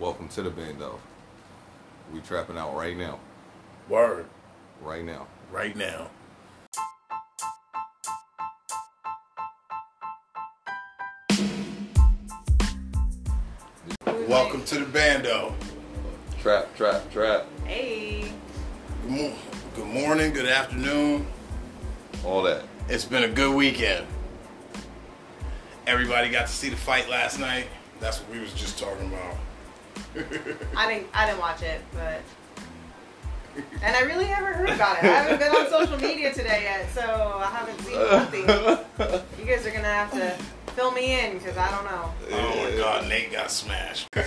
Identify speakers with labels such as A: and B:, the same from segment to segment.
A: Welcome to the bando. We trapping out right now.
B: Word.
A: Right now.
B: Right now. Welcome to the bando.
A: Trap, trap, trap.
C: Hey.
B: Good, mo- good morning, good afternoon.
A: All that.
B: It's been a good weekend. Everybody got to see the fight last night. That's what we was just talking about.
C: I didn't I didn't watch it, but and I really haven't heard about it. I haven't been on social media today yet, so I haven't seen nothing. You guys are gonna have to fill me in because I don't know.
B: Oh my god, Nate got smashed.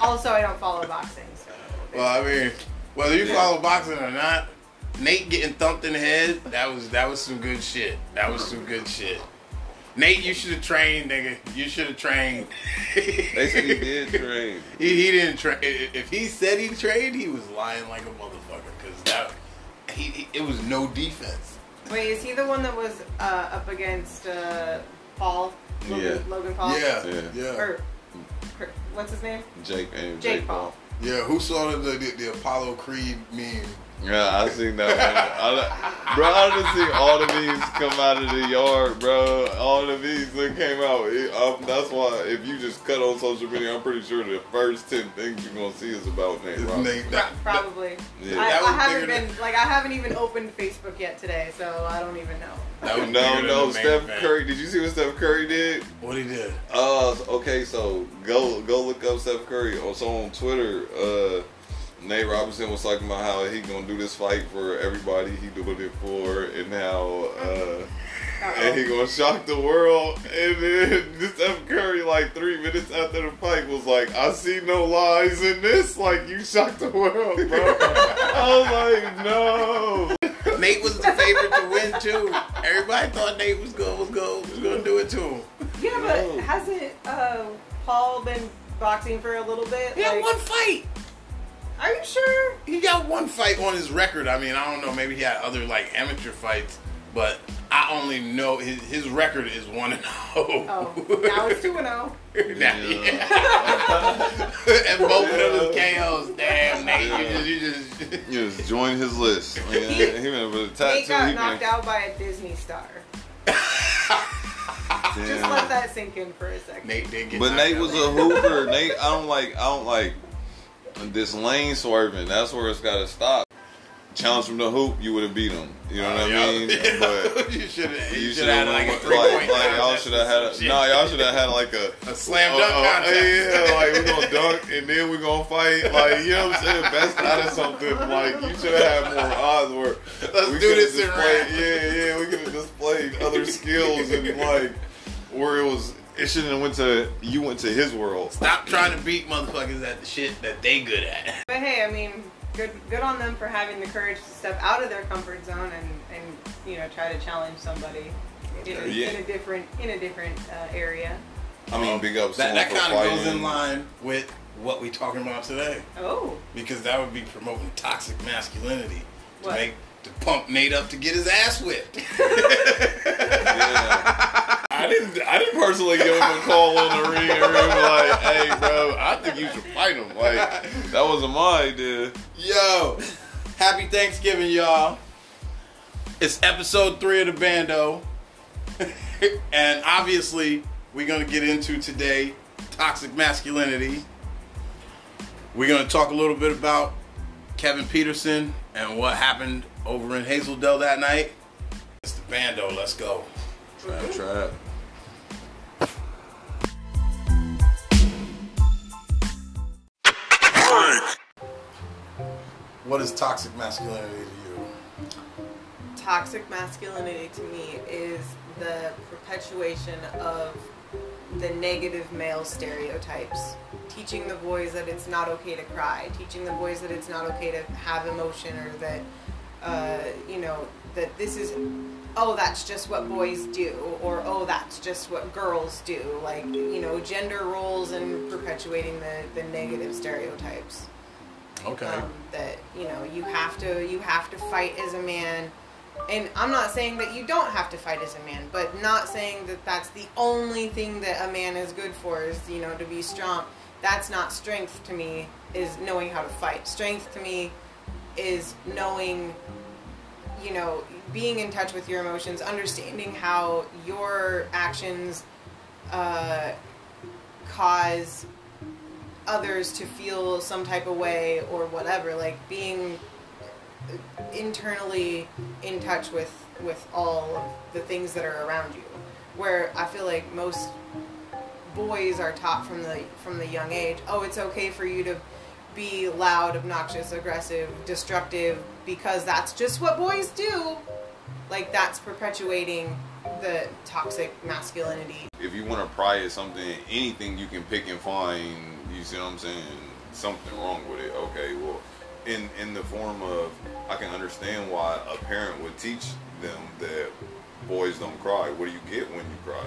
C: Also, I don't follow boxing, so
B: well, I mean, whether you follow boxing or not, Nate getting thumped in the head, that was that was some good shit. That was some good shit. Nate, you should have trained, nigga. You should have trained.
A: They said he did train.
B: He, he didn't train. If he said he trained, he was lying like a motherfucker. Cause that he, he- it was no defense.
C: wait, is he the one that was uh, up against uh, Paul? Logan,
A: Yeah.
C: Logan Paul.
B: Yeah,
A: Yeah.
B: yeah,
C: Or Cr- what's his name?
A: Jake and
C: Jake
A: Jake,
C: Paul.
A: Paul.
B: yeah. Who saw the the, the Apollo Creed meme?
A: Yeah, I seen that one. I, bro, I done seen all the memes come out of the yard, bro. All the memes that came out. It, um, that's why if you just cut on social media, I'm pretty sure the first ten things you're gonna see is about Nate Robinson.
B: Nate. That,
C: probably.
A: Yeah.
C: I, I haven't been
B: than-
C: like I haven't even opened Facebook yet today, so I don't even know.
B: that was
A: No,
B: bigger
A: no, Steph
B: event.
A: Curry. Did you see what Steph Curry did?
B: What he did?
A: Uh, okay, so go go look up Steph Curry. Also on Twitter, uh, Nate Robinson was talking about how he gonna do this fight for everybody he doing it for, and how uh, and he gonna shock the world. And then this Steph Curry, like three minutes after the fight, was like, "I see no lies in this. Like you shocked the world, bro." I was like, "No."
B: Nate was the favorite to win too. Everybody thought Nate was going was going was going to do it to him.
C: Yeah, but
A: No.
C: hasn't uh, Paul been boxing for a little bit?
B: He had
C: Like,
B: one fight.
C: Are you sure?
B: He got one fight on his record. I mean, I don't know. Maybe he had other like amateur fights, but I only know his his record is one and zero.
C: Oh, oh now it's two and oh. zero.
B: Now- yeah. and both of them is KOs. Damn, Nate, you just you just.
A: You just join his list. Yeah, he went with a
C: Nate
A: tattoo.
C: got
A: he
C: knocked
A: can-
C: out by a Disney star. Just let that sink in for a second.
B: Nate did get.
A: But
B: knocked
A: Nate
B: out.
A: was a hooper. Nate, I don't like. I don't like this lane swerving. That's where it's got to stop. Challenge from the hoop, you would have beat him. You know what I mean? But
B: you should have.
A: you should
B: have like a
A: like, like y'all should have had. A, no, y'all should have had like a
B: A slam dunk
A: uh, uh. Yeah, like we're gonna dunk and then we're gonna fight. Like you know what I'm saying? Best out of something. Like you should have had more odds. Where
B: Let's
A: we
B: do this in
A: displayed-
B: rap.
A: Yeah, yeah, we could have displayed other skills and like where it was. It shouldn't have went to you went to his world.
B: Stop trying to beat motherfuckers at the shit that they good at.
C: But hey, I mean, good good on them for having the courage to step out of their comfort zone and, and you know try to challenge somebody in a,
A: Yeah.
C: in a different in a different uh, area.
A: I mean, big up
B: That,
A: someone
B: that kind of goes in line with what we talking about today,
C: Oh,
B: because that would be promoting toxic masculinity to
C: What?
B: make to pump Nate up to get his ass whipped.
A: Yeah. I didn't. I didn't personally give him a call on the ring and be like, "Hey, bro, I think you should fight him." Like that wasn't my idea.
B: Yo, happy Thanksgiving, y'all. It's episode three of the bando, and obviously we're gonna get into today toxic masculinity. We're gonna talk a little bit about Kevin Peterson and what happened over in Hazeldell that night. It's the bando. Let's go.
A: Trap, trap.
B: What is toxic masculinity to you?
C: toxic masculinity to me is the perpetuation of the negative male stereotypes. Teaching the boys that it's not okay to cry, teaching the boys that it's not okay to have emotion, or that, uh, you know, that this is, oh, that's just what boys do, or oh, that's just what girls do. Like, you know, gender roles and perpetuating the, the negative stereotypes
B: Okay.
C: um, that you know you have to you have to fight as a man and i'm not saying that you don't have to fight as a man but not saying that that's the only thing that a man is good for is you know to be strong that's not strength to me is knowing how to fight strength to me is knowing you know being in touch with your emotions understanding how your actions uh, cause others to feel some type of way or whatever like being internally in touch with with all of the things that are around you. Where i feel like most boys are taught from the from the young age oh it's okay for you to be loud obnoxious aggressive destructive because that's just what boys do like that's perpetuating the toxic masculinity
A: if you want to pry at something, anything you can pick and find, you see what I'm saying? Something wrong with it. Okay, well, in in the form of, I can understand why a parent would teach them that boys don't cry. What do you get when you cry?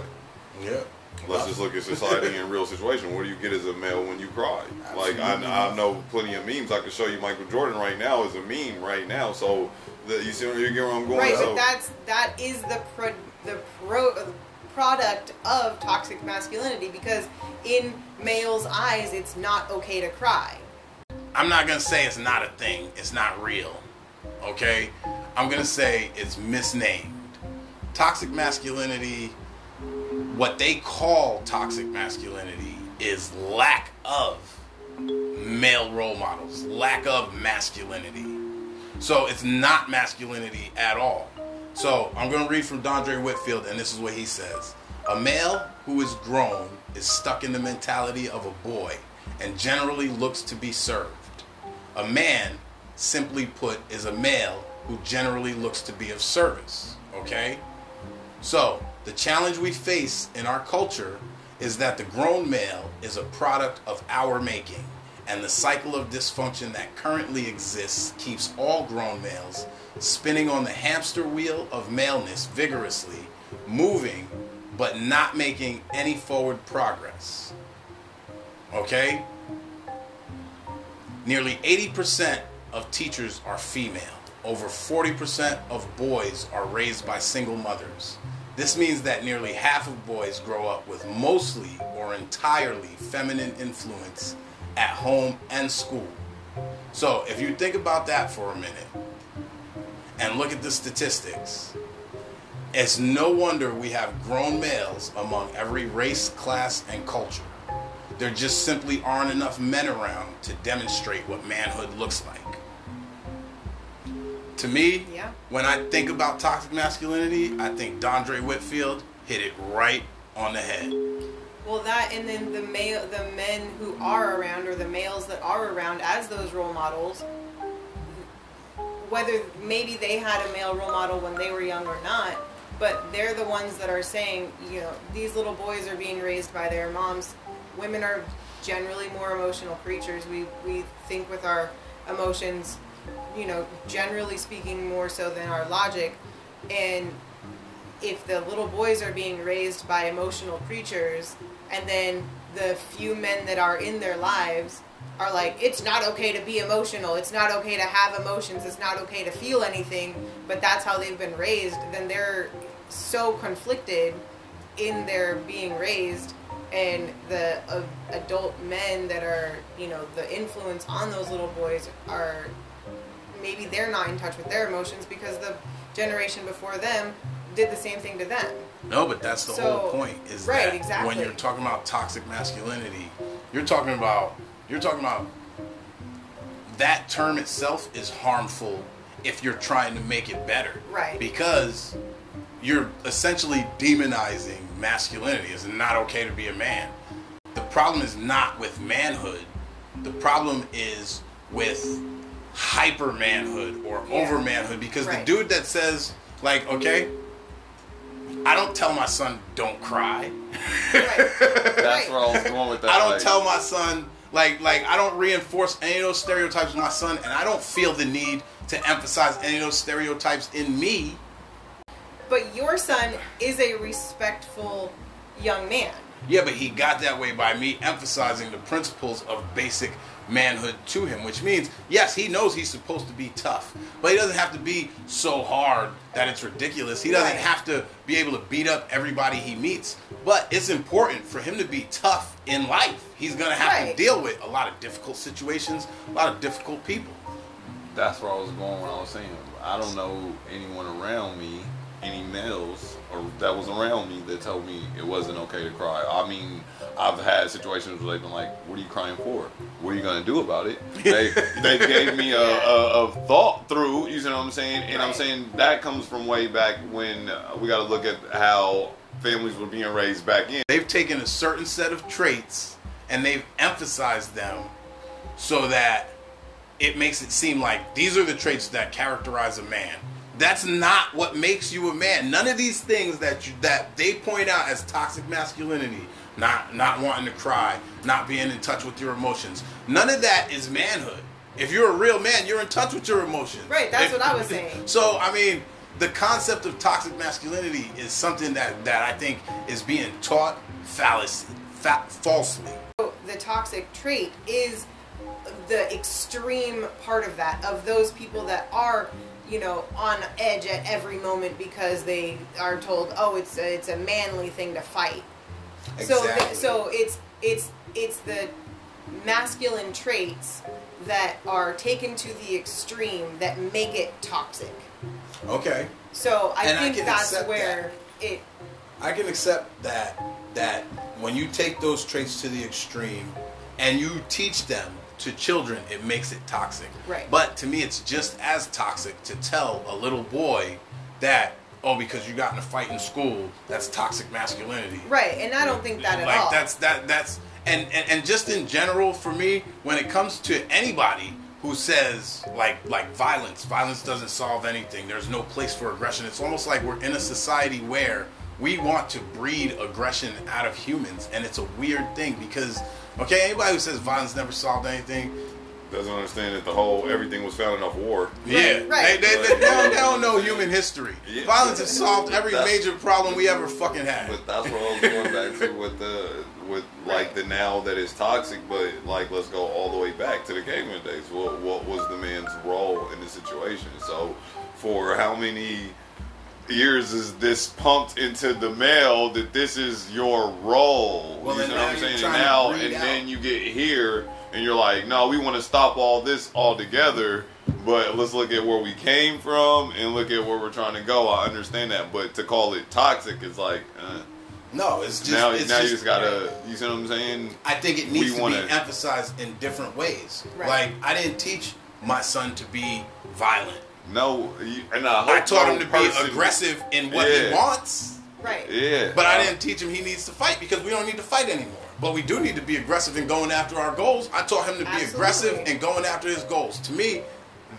B: Yeah.
A: Let's just look at society in real situation. What do you get as a male when you cry? Like I, I know plenty of memes. I can show you Michael Jordan right now as a meme right now. So the, you see where you get where I'm going.
C: right
A: so,
C: but that's that is the pro the pro product of toxic masculinity because in males eyes it's not okay to cry
B: I'm not gonna say it's not a thing. It's not real. Okay? I'm gonna say it's misnamed. Toxic masculinity, what they call toxic masculinity, is lack of male role models, lack of masculinity. So it's not masculinity at all. So I'm gonna read from Dondre Whitfield, and this is what he says. A male who is grown is stuck in the mentality of a boy and generally looks to be served. A man, simply put, is a male who generally looks to be of service. Okay? So, the challenge we face in our culture is that the grown male is a product of our making, and the cycle of dysfunction that currently exists keeps all grown males spinning on the hamster wheel of maleness vigorously, moving, but not making any forward progress. Okay? Nearly 80% of teachers are female. Over 40% of boys are raised by single mothers. This means that nearly half of boys grow up with mostly or entirely feminine influence at home and school. So, if you think about that for a minute and look at the statistics, it's no wonder we have grown males among every race, class, and culture. There just simply aren't enough men around to demonstrate what manhood looks like. To me,
C: Yeah.
B: when I think about toxic masculinity, I think Dondre Whitfield hit it right on the head.
C: well that and then the male the men who are around or the males that are around as those role models whether maybe they had a male role model when they were young or not but they're the ones that are saying you know these little boys are being raised by their moms women are generally more emotional creatures we we think with our emotions you know generally speaking more so than our logic. And if the little boys are being raised by emotional creatures and then the few men that are in their lives are like it's not okay to be emotional it's not okay to have emotions it's not okay to feel anything but that's how they've been raised then they're so conflicted in their being raised and the uh, adult men that are you know the influence on those little boys are maybe they're not in touch with their emotions because the generation before them did the same thing to them
B: No, but that's the
C: So-
B: whole point. Is
C: right,
B: that when you're talking about toxic masculinity, you're talking about you're talking about that term itself is harmful if you're trying to make it better.
C: Right.
B: Because you're essentially demonizing masculinity. It's not okay to be a man. The problem is not with manhood. The problem is with hyper manhood or
C: Yeah.
B: over manhood because
C: Right.
B: the dude that says like okay I don't tell my son don't cry.
C: right
A: That's
C: right.
A: where I was going with that.
B: I don't
A: like,
B: tell my son like like I don't reinforce any of those stereotypes with my son, and I don't feel the need to emphasize any of those stereotypes in me.
C: but your son is a respectful young man
B: Yeah, but he got that way by me emphasizing the principles of basic manhood to him, which means, yes, he knows he's supposed to be tough, but he doesn't have to be so hard that it's ridiculous. He doesn't have to be able to beat up everybody he meets, but it's important for him to be tough in life. He's going to have to deal with a lot of difficult situations, a lot of difficult people.
A: That's where I was going when I was saying I don't know anyone around me, any males or that was around me that told me it wasn't okay to cry. I mean, I've had situations where they've been like, "What are you crying for? What are you gonna do about it?" They they gave me a, a, a thought through. You know what I'm saying? And I'm saying that comes from way back when uh, we got to look at how families were being raised back in.
B: They've taken a certain set of traits and they've emphasized them so that it makes it seem like these are the traits that characterize a man. That's not what makes you a man. None of these things that you, that they point out as toxic masculinity, not not wanting to cry, not being in touch with your emotions. None of that is manhood. If you're a real man, you're in touch with your emotions.
C: Right, that's
B: If-
C: what I was saying.
B: So I mean, the concept of toxic masculinity is something that that I think is being taught fallacy, fa- falsely.
C: So the toxic trait is the extreme part of that of those people that are you know on edge at every moment because they are told oh it's a, it's a manly thing to fight so so it's it's it's the masculine traits that are taken to the extreme that make it toxic
B: Okay,
C: so i
B: And
C: think
B: can
C: that's where it
B: I can accept that that when you take those traits to the extreme and you teach them to children, it makes it toxic.
C: Right.
B: But to me, it's just as toxic to tell a little boy that oh, because you got in a fight in school, that's toxic masculinity.
C: right and i don't think that at
B: like
C: all.
B: that's that that's and, and and just in general for me when it comes to anybody who says like like violence violence doesn't solve anything. There's no place for aggression. It's almost like we're in a society where we want to breed aggression out of humans and it's a weird thing because okay anybody who says violence never solved anything
A: Doesn't understand that the whole everything was founded off war.
B: yeah,
C: right.
B: They, they, they, they don't, they don't know human history.
A: Yeah.
B: Violence has solved every
A: That's-
B: major problem we ever fucking had.
A: But that's what I was going back to with the with like the now that is toxic. But like let's go all the way back to the caveman days. What what was the man's role in the situation? So for how many years is this pumped into the male that this is your role?
B: Well,
A: you know what I'm saying? And now and
B: out.
A: then you get here and you're like, no, we want to stop all this altogether. But let's look at where we came from and look at where we're trying to go. I understand that, but to call it toxic is like, uh,
B: no, it's just
A: now,
B: it's
A: now you
B: just-
A: just gotta, you see what I'm saying?
B: I think it
A: we
B: needs to
A: wanna-
B: be emphasized in different ways.
C: Right.
B: Like I didn't teach my son to be violent.
A: No, you, and I, hope
B: I taught
A: no
B: him to
A: person-
B: be aggressive in what he wants.
C: right
A: Yeah,
B: But I didn't teach him he needs to fight because we don't need to fight anymore. But we do need to be aggressive in going after our goals. I taught him to be
C: Absolutely.
B: aggressive and going after his goals. To me,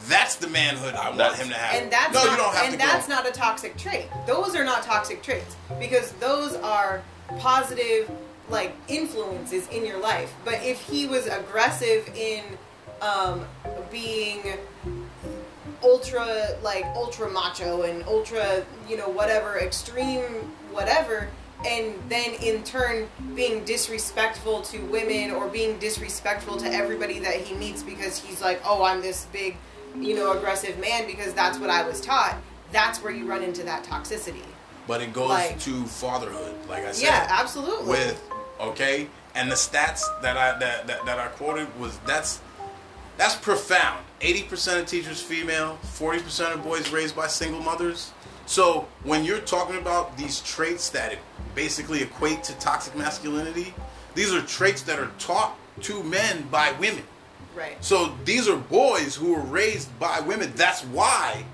B: that's the manhood I want
A: That's-
B: him to have.
C: and that's
B: no,
C: not,
B: you don't have
C: and
B: to
C: that's
B: go.
C: not a toxic trait. Those are not toxic traits because those are positive like influences in your life. But if he was aggressive in um, being ultra like ultra macho and ultra you know whatever extreme whatever and then in turn being disrespectful to women or being disrespectful to everybody that he meets because he's like oh i'm this big you know aggressive man because that's what i was taught that's where you run into that toxicity.
B: But it goes
C: like-
B: to fatherhood, like I said.
C: yeah absolutely.
B: With okay? And the stats that i that, that, that i quoted was that's that's profound. 80% of teachers female 40% of boys raised by single mothers so when you're talking about these traits that basically equate to toxic masculinity these are traits that are taught to men by women
C: right
B: so these are boys who were raised by women. That's why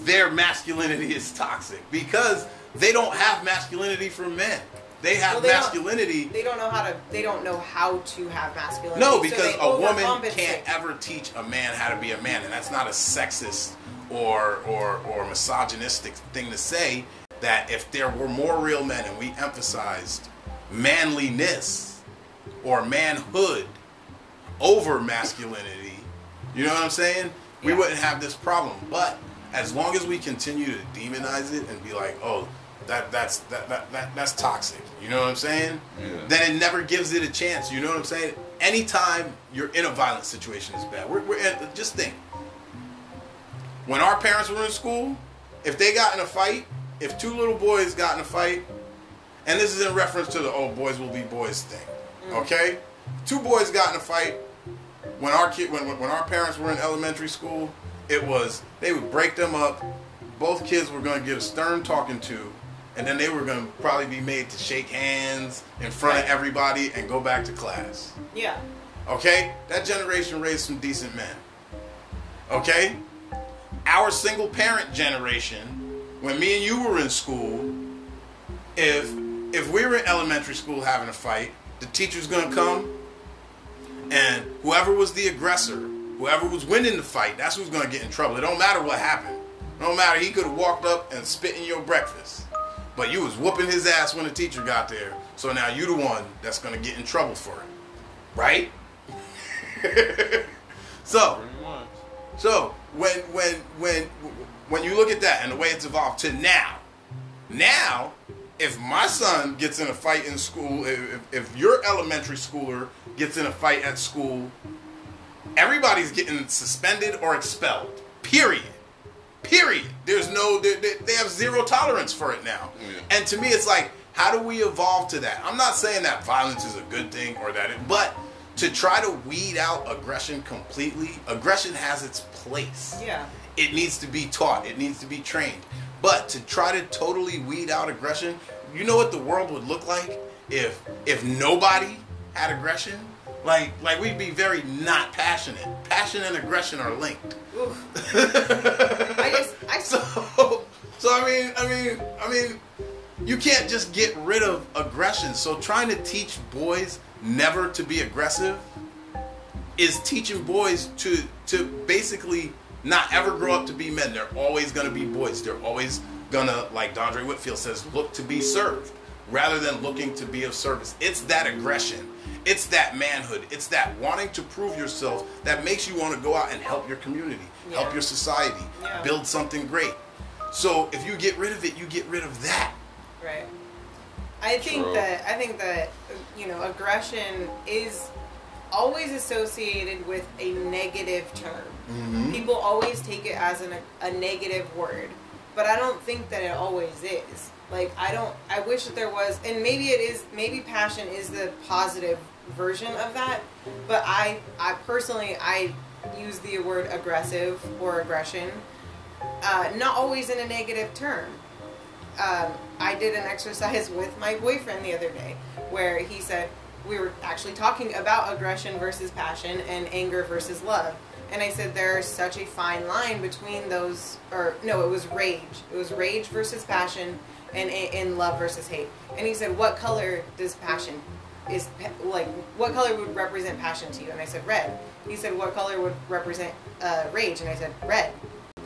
B: their masculinity is toxic because they don't have masculinity from men. They have
C: Well, they don't-
B: masculinity.
C: they don't know how to they don't know how to have masculinity
B: No, because
C: they
B: a woman can't ever teach a man how to be a man, and that's not a sexist or or or misogynistic thing to say. That if there were more real men and we emphasized manliness or manhood over masculinity, you know what I'm saying? We
C: Yeah.
B: wouldn't have this problem. But as long as we continue to demonize it and be like, oh, that that's that, that, that that's toxic. You know what I'm saying?
A: Yeah.
B: Then it never gives it a chance. You know what I'm saying? Anytime you're in a violent situation is bad. We're, we're in, just think. When our parents were in school, if they got in a fight, if two little boys got in a fight, and this is in reference to the "oh boys will be boys" thing, mm-hmm. okay? Two boys got in a fight when our kid when, when our parents were in elementary school. It was they would break them up. Both kids were going to get a stern talking to, and then they were going to probably be made to shake hands in front of everybody and go back to class.
C: Yeah.
B: Okay? That generation raised some decent men. Okay? Our single parent generation, when me and you were in school, if if we were in elementary school having a fight, the teacher's gonna come and whoever was the aggressor, whoever was winning the fight, that's who's gonna get in trouble. It don't matter what happened. Don't matter, he could have walked up and spit in your breakfast. But you was whooping his ass when the teacher got there. So now you the one that's gonna get in trouble for it. Right? so. So when when when when you look at that and the way it's evolved to now, now if my son gets in a fight in school, if, if your elementary schooler gets in a fight at school, everybody's getting suspended or expelled. Period. Period. There's no they, they, have zero tolerance for it now.
A: Yeah.
B: And to me, it's like, how do we evolve to that? I'm not saying that violence is a good thing or that it, but to try to weed out aggression completely, aggression has its place.
C: Yeah.
B: It needs to be taught. It needs to be trained. But to try to totally weed out aggression, you know what the world would look like if if nobody had aggression? Like like we'd be very not passionate. Passion and aggression are linked.
C: I just, I
B: So so I mean I mean I mean you can't just get rid of aggression. So trying to teach boys never to be aggressive is teaching boys to to basically not ever grow up to be men. They're always gonna be boys. They're always gonna, like Dondre Whitfield says, look to be served rather than looking to be of service. It's that aggression. It's that manhood. It's that wanting to prove yourself that makes you want to go out and help your community, help your society,
C: Yeah.
B: build something great. So if you get rid of it, you get rid of that.
C: Right. I think
A: True.
C: that I think that you know aggression is always associated with a negative term.
B: Mm-hmm.
C: People always take it as an, a negative word, but I don't think that it always is. Like I don't. I wish that there was, and maybe it is. Maybe passion is the positive version of that. But I, I personally, I use the word aggressive or aggression, uh, not always in a negative term um, I did an exercise with my boyfriend the other day where he said we were actually talking about aggression versus passion and anger versus love. And I said there's such a fine line between those, or no, it was rage. It was rage versus passion, and in love versus hate. And he said, "What color does passion is like? What color would represent passion to you?" And I said, "Red." He said, "What color would represent uh, rage?" And I said, "Red."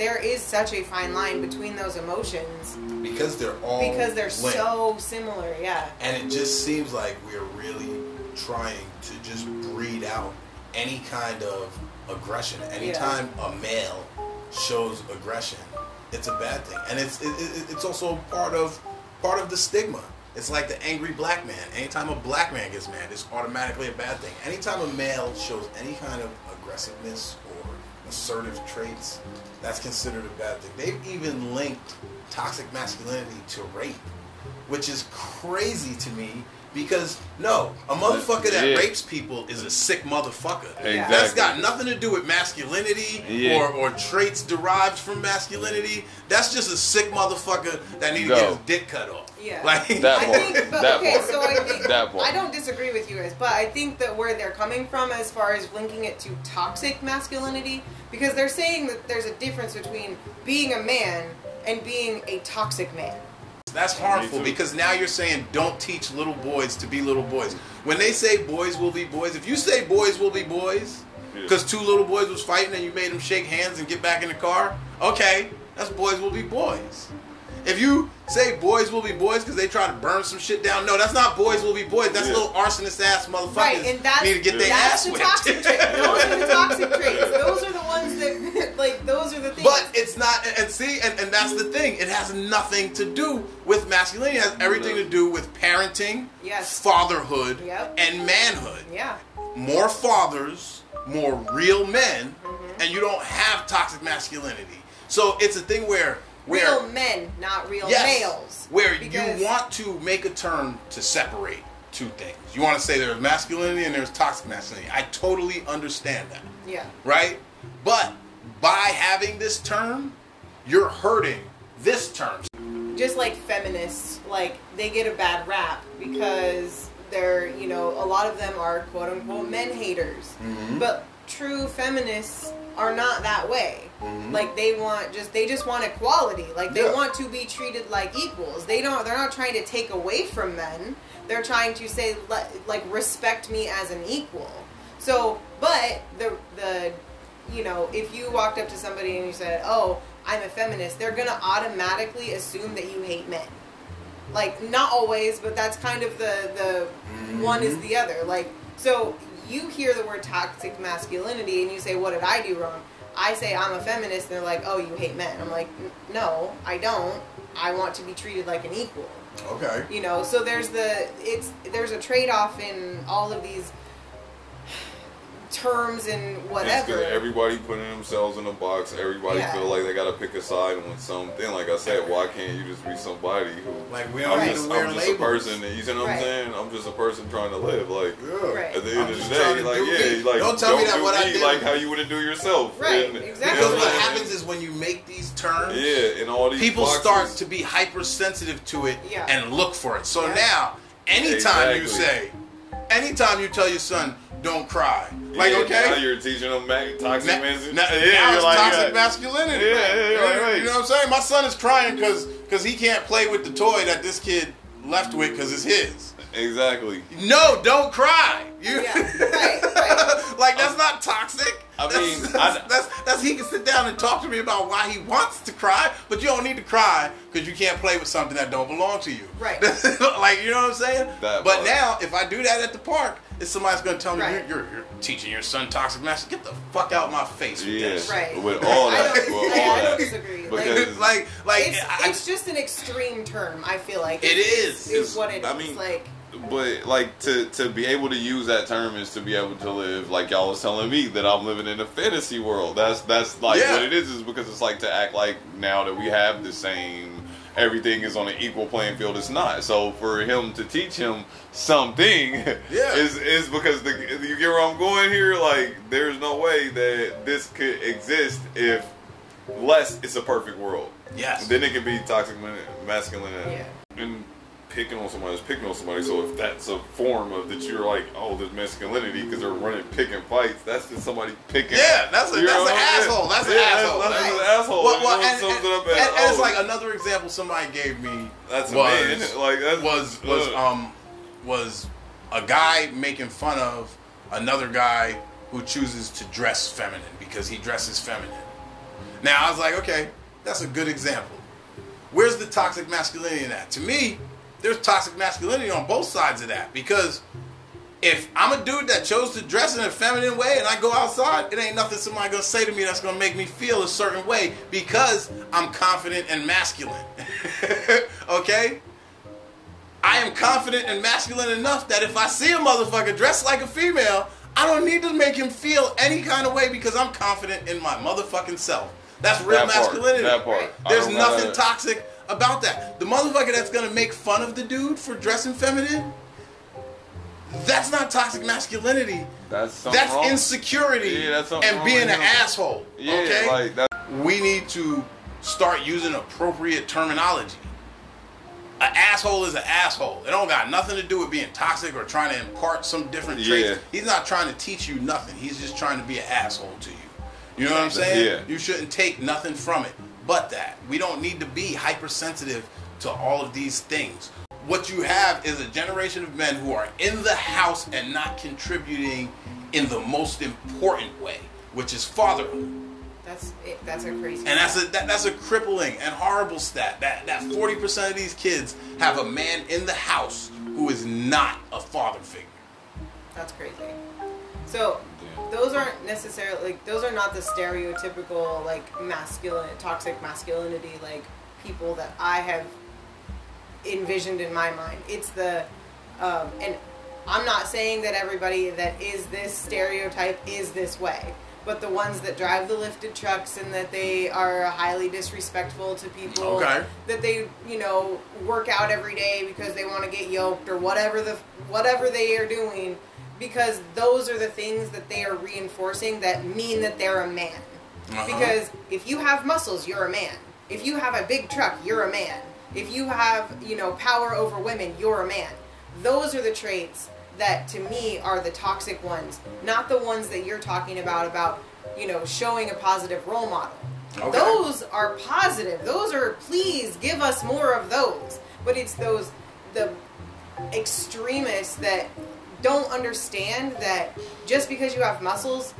C: There is such a fine line between those emotions
B: Because they're all
C: because they're
B: linked.
C: so similar. Yeah.
B: And it just seems like we're really trying to just breed out any kind of aggression. Anytime a male shows aggression, it's a bad thing, and it's it, it, it's also part of part of the stigma. It's like the angry black man. Anytime a black man gets mad, it's automatically a bad thing. Anytime a male shows any kind of aggressiveness or assertive traits, that's considered a bad thing. They've even linked toxic masculinity to rape which is crazy to me because no, a motherfucker that
A: Yeah.
B: rapes people is a sick motherfucker.
C: Yeah.
B: That's got nothing to do with masculinity
A: Yeah.
B: or, or traits derived from masculinity. That's just a sick motherfucker that need to get his dick cut off.
C: Yeah.
B: Like
A: That
C: I think, but
A: That
C: okay,
A: part.
C: so I think
A: That part.
C: I don't disagree with you guys, but I think that where they're coming from as far as linking it to toxic masculinity, because they're saying that there's a difference between being a man and being a toxic man.
B: That's harmful because now you're saying don't teach little boys to be little boys. When they say boys will be boys, if you say boys will be boys, because two little boys was fighting and you made them shake hands and get back in the car, okay, that's boys will be boys. If you say boys will be boys because they try to burn some shit down, no, that's not boys will be boys. That's
A: Yeah.
B: little arsonist ass motherfuckers
C: Right, and that's
B: need to get their
C: that's
B: ass
C: the
B: whipped.
C: toxic traits. Those are the toxic traits. Those are the ones that like those are the things.
B: But it's not, and- and see, and, and that's the thing. It has nothing to do with masculinity. It has everything to do with parenting,
C: Yes.
B: fatherhood,
C: Yep.
B: and manhood.
C: Yeah.
B: More fathers, more real men,
C: Mm-hmm.
B: and you don't have toxic masculinity. So it's a thing where where
C: Real men, not real
B: yes,
C: males.
B: where you want to make a term to separate two things. You want to say there's masculinity and there's toxic masculinity. I totally understand that
C: Yeah.
B: right? But by having this term, you're hurting this term.
C: just like feminists, like they get a bad rap because they're, you know, a lot of them are quote unquote men haters.
B: Mm-hmm.
C: But true feminists are not that way. Like they want just they just want equality. Like they
B: Mm-hmm. Yeah.
C: want to be treated like equals. They don't they're not trying to take away from men. They're trying to say let, like respect me as an equal. So, but the the you know, if you walked up to somebody and you said, "Oh, I'm a feminist," they're gonna automatically assume that you hate men. Like, not always, but that's kind of the the one is the other. Like, so you hear the word toxic masculinity and you say, "What did I do wrong?" I say I'm a feminist, and they're like, "Oh, you hate men." I'm like, "No, I don't. I want to be treated like an equal."
B: Okay.
C: you know so there's the it's there's a trade-off in all of these terms and
A: It's
C: whatever
A: 'cause everybody putting themselves in a box. Everybody
C: Yeah.
A: feel like they gotta pick a side on something. Like I said, why can't you just be somebody who?
B: Like we don't
A: I'm
B: need
A: just,
B: to wear
A: I'm just a person. You see what I'm
C: Right.
A: saying? I'm just a person trying to live. Like
C: Right.
A: at the end
B: I'm
A: of the day, like yeah,
B: me.
A: like
B: Don't tell me that
A: do
B: what I
A: me
B: did-
A: like how you wouldn't do yourself.
C: Right,
A: And,
C: exactly.
A: you
B: Because
A: know
B: what
A: I'm
B: happens is when you make these terms,
A: Yeah, and all these
B: people
A: boxes,
B: start to be hypersensitive to it
C: Yeah.
B: and look for it. So
C: Yeah.
B: now, anytime you say, anytime you tell your son, "Don't cry," like
A: yeah,
B: okay,
A: now you're teaching them toxic
B: Na-
A: masculinity.
B: na-
A: yeah,
B: now
A: you're
B: it's
A: like,
B: toxic
A: yeah.
B: masculinity.
A: Yeah, yeah, yeah, right, right.
B: You know what I'm saying? My son is crying because because he can't play with the toy that this kid left with because it's his.
A: Exactly.
B: No, don't cry. You,
C: Yeah, right, right.
B: like that's not toxic.
A: I
B: That's-
A: mean,
B: that's,
A: I-
B: that's, that's he can sit down and talk to me about why he wants to cry, but you don't need to cry because you can't play with something that don't belong to you.
C: Right.
B: like you know what I'm saying?
A: That
B: but
A: part.
B: now, if I do that at the park, if somebody's gonna tell me
C: Right.
B: you're, you're, you're teaching your son toxic masculinity, get the fuck out of my face with
A: Yeah,
B: this.
C: Right.
A: with all
C: I
A: that,
C: don't-
A: with
C: I-
A: all
C: I don't
A: that,
C: disagree.
A: because
B: like, like
C: it's,
B: I-
C: it's just an extreme term i feel like
B: It
C: It's-
B: is.
C: is what it is
A: I mean,
C: like
A: but like to to be able to use that term is to be able to live like y'all was telling me that I'm living in a fantasy world. That's that's like
B: Yeah.
A: what it is is because it's like to act like now that we have the same everything is on an equal playing field. It's not. So for him to teach him something
B: Yeah.
A: is is because the you get where I'm going here. Like there's no way that this could exist if less it's a perfect world.
B: yes.
A: Then it can be toxic masculine.
C: Yeah.
A: And picking on somebody is picking on somebody. So if that's a form of that you're like, oh, there's masculinity because they're running picking fights, that's just somebody picking.
B: Yeah, that's a, that's an
A: what I'm saying?
B: asshole. That's an asshole.
A: That's, that's
C: Right.
A: an asshole.
B: Well, well,
A: one
B: and, and-
A: as,
B: and- and it's like another example somebody gave me
A: that's a
B: was
A: man. Like that's
B: was was
A: uh,
B: um was a guy making fun of another guy who chooses to dress feminine because he dresses feminine. Now I was like, okay, that's a good example. Where's the toxic masculinity in that? To me, there's toxic masculinity on both sides of that because if I'm a dude that chose to dress in a feminine way and I go outside, it ain't nothing somebody gonna say to me that's gonna make me feel a certain way because I'm confident and masculine. okay? I am confident and masculine enough that if I see a motherfucker dressed like a female, I don't need to make him feel any kind of way because I'm confident in my motherfucking self. That's real
A: That part,
B: masculinity.
A: that part.
B: There's nothing
A: gotta-
B: toxic about that. The motherfucker that's gonna make fun of the dude for dressing feminine, that's not toxic masculinity.
A: that's
B: That's
A: wrong.
B: insecurity
A: Yeah, that's
B: and being an
A: him.
B: asshole.
A: Yeah,
B: okay?
A: like
B: we need to start using appropriate terminology. An asshole is an asshole. It don't got nothing to do with being toxic or trying to impart some different traits.
A: Yeah.
B: He's not trying to teach you nothing. He's just trying to be an asshole to you. You know what I'm saying?
A: Yeah.
B: You shouldn't take nothing from it but that. We don't need to be hypersensitive to all of these things. What you have is a generation of men who are in the house and not contributing in the most important way, which is fatherhood.
C: that's it, that's a crazy
B: And that's a that, that's a crippling and horrible stat. That that forty percent of these kids have a man in the house who is not a father figure.
C: that's crazy so those aren't necessarily like those are not the stereotypical like masculine toxic masculinity like people that I have envisioned in my mind. It's the um, and I'm not saying that everybody that is this stereotype is this way, but the ones that drive the lifted trucks and that they are highly disrespectful to people,
D: Okay.
C: that they you know work out every day because they want to get yoked or whatever the whatever they are doing, because those are the things that they are reinforcing that mean that they're a man.
D: Uh-huh.
C: Because if you have muscles, you're a man. If you have a big truck, you're a man. If you have, you know, power over women, you're a man. Those are the traits that to me are the toxic ones, not the ones that you're talking about about, you know, showing a positive role model.
D: Okay.
C: Those are positive. Those are please give us more of those. But it's those the extremists that don't understand that just because you have muscles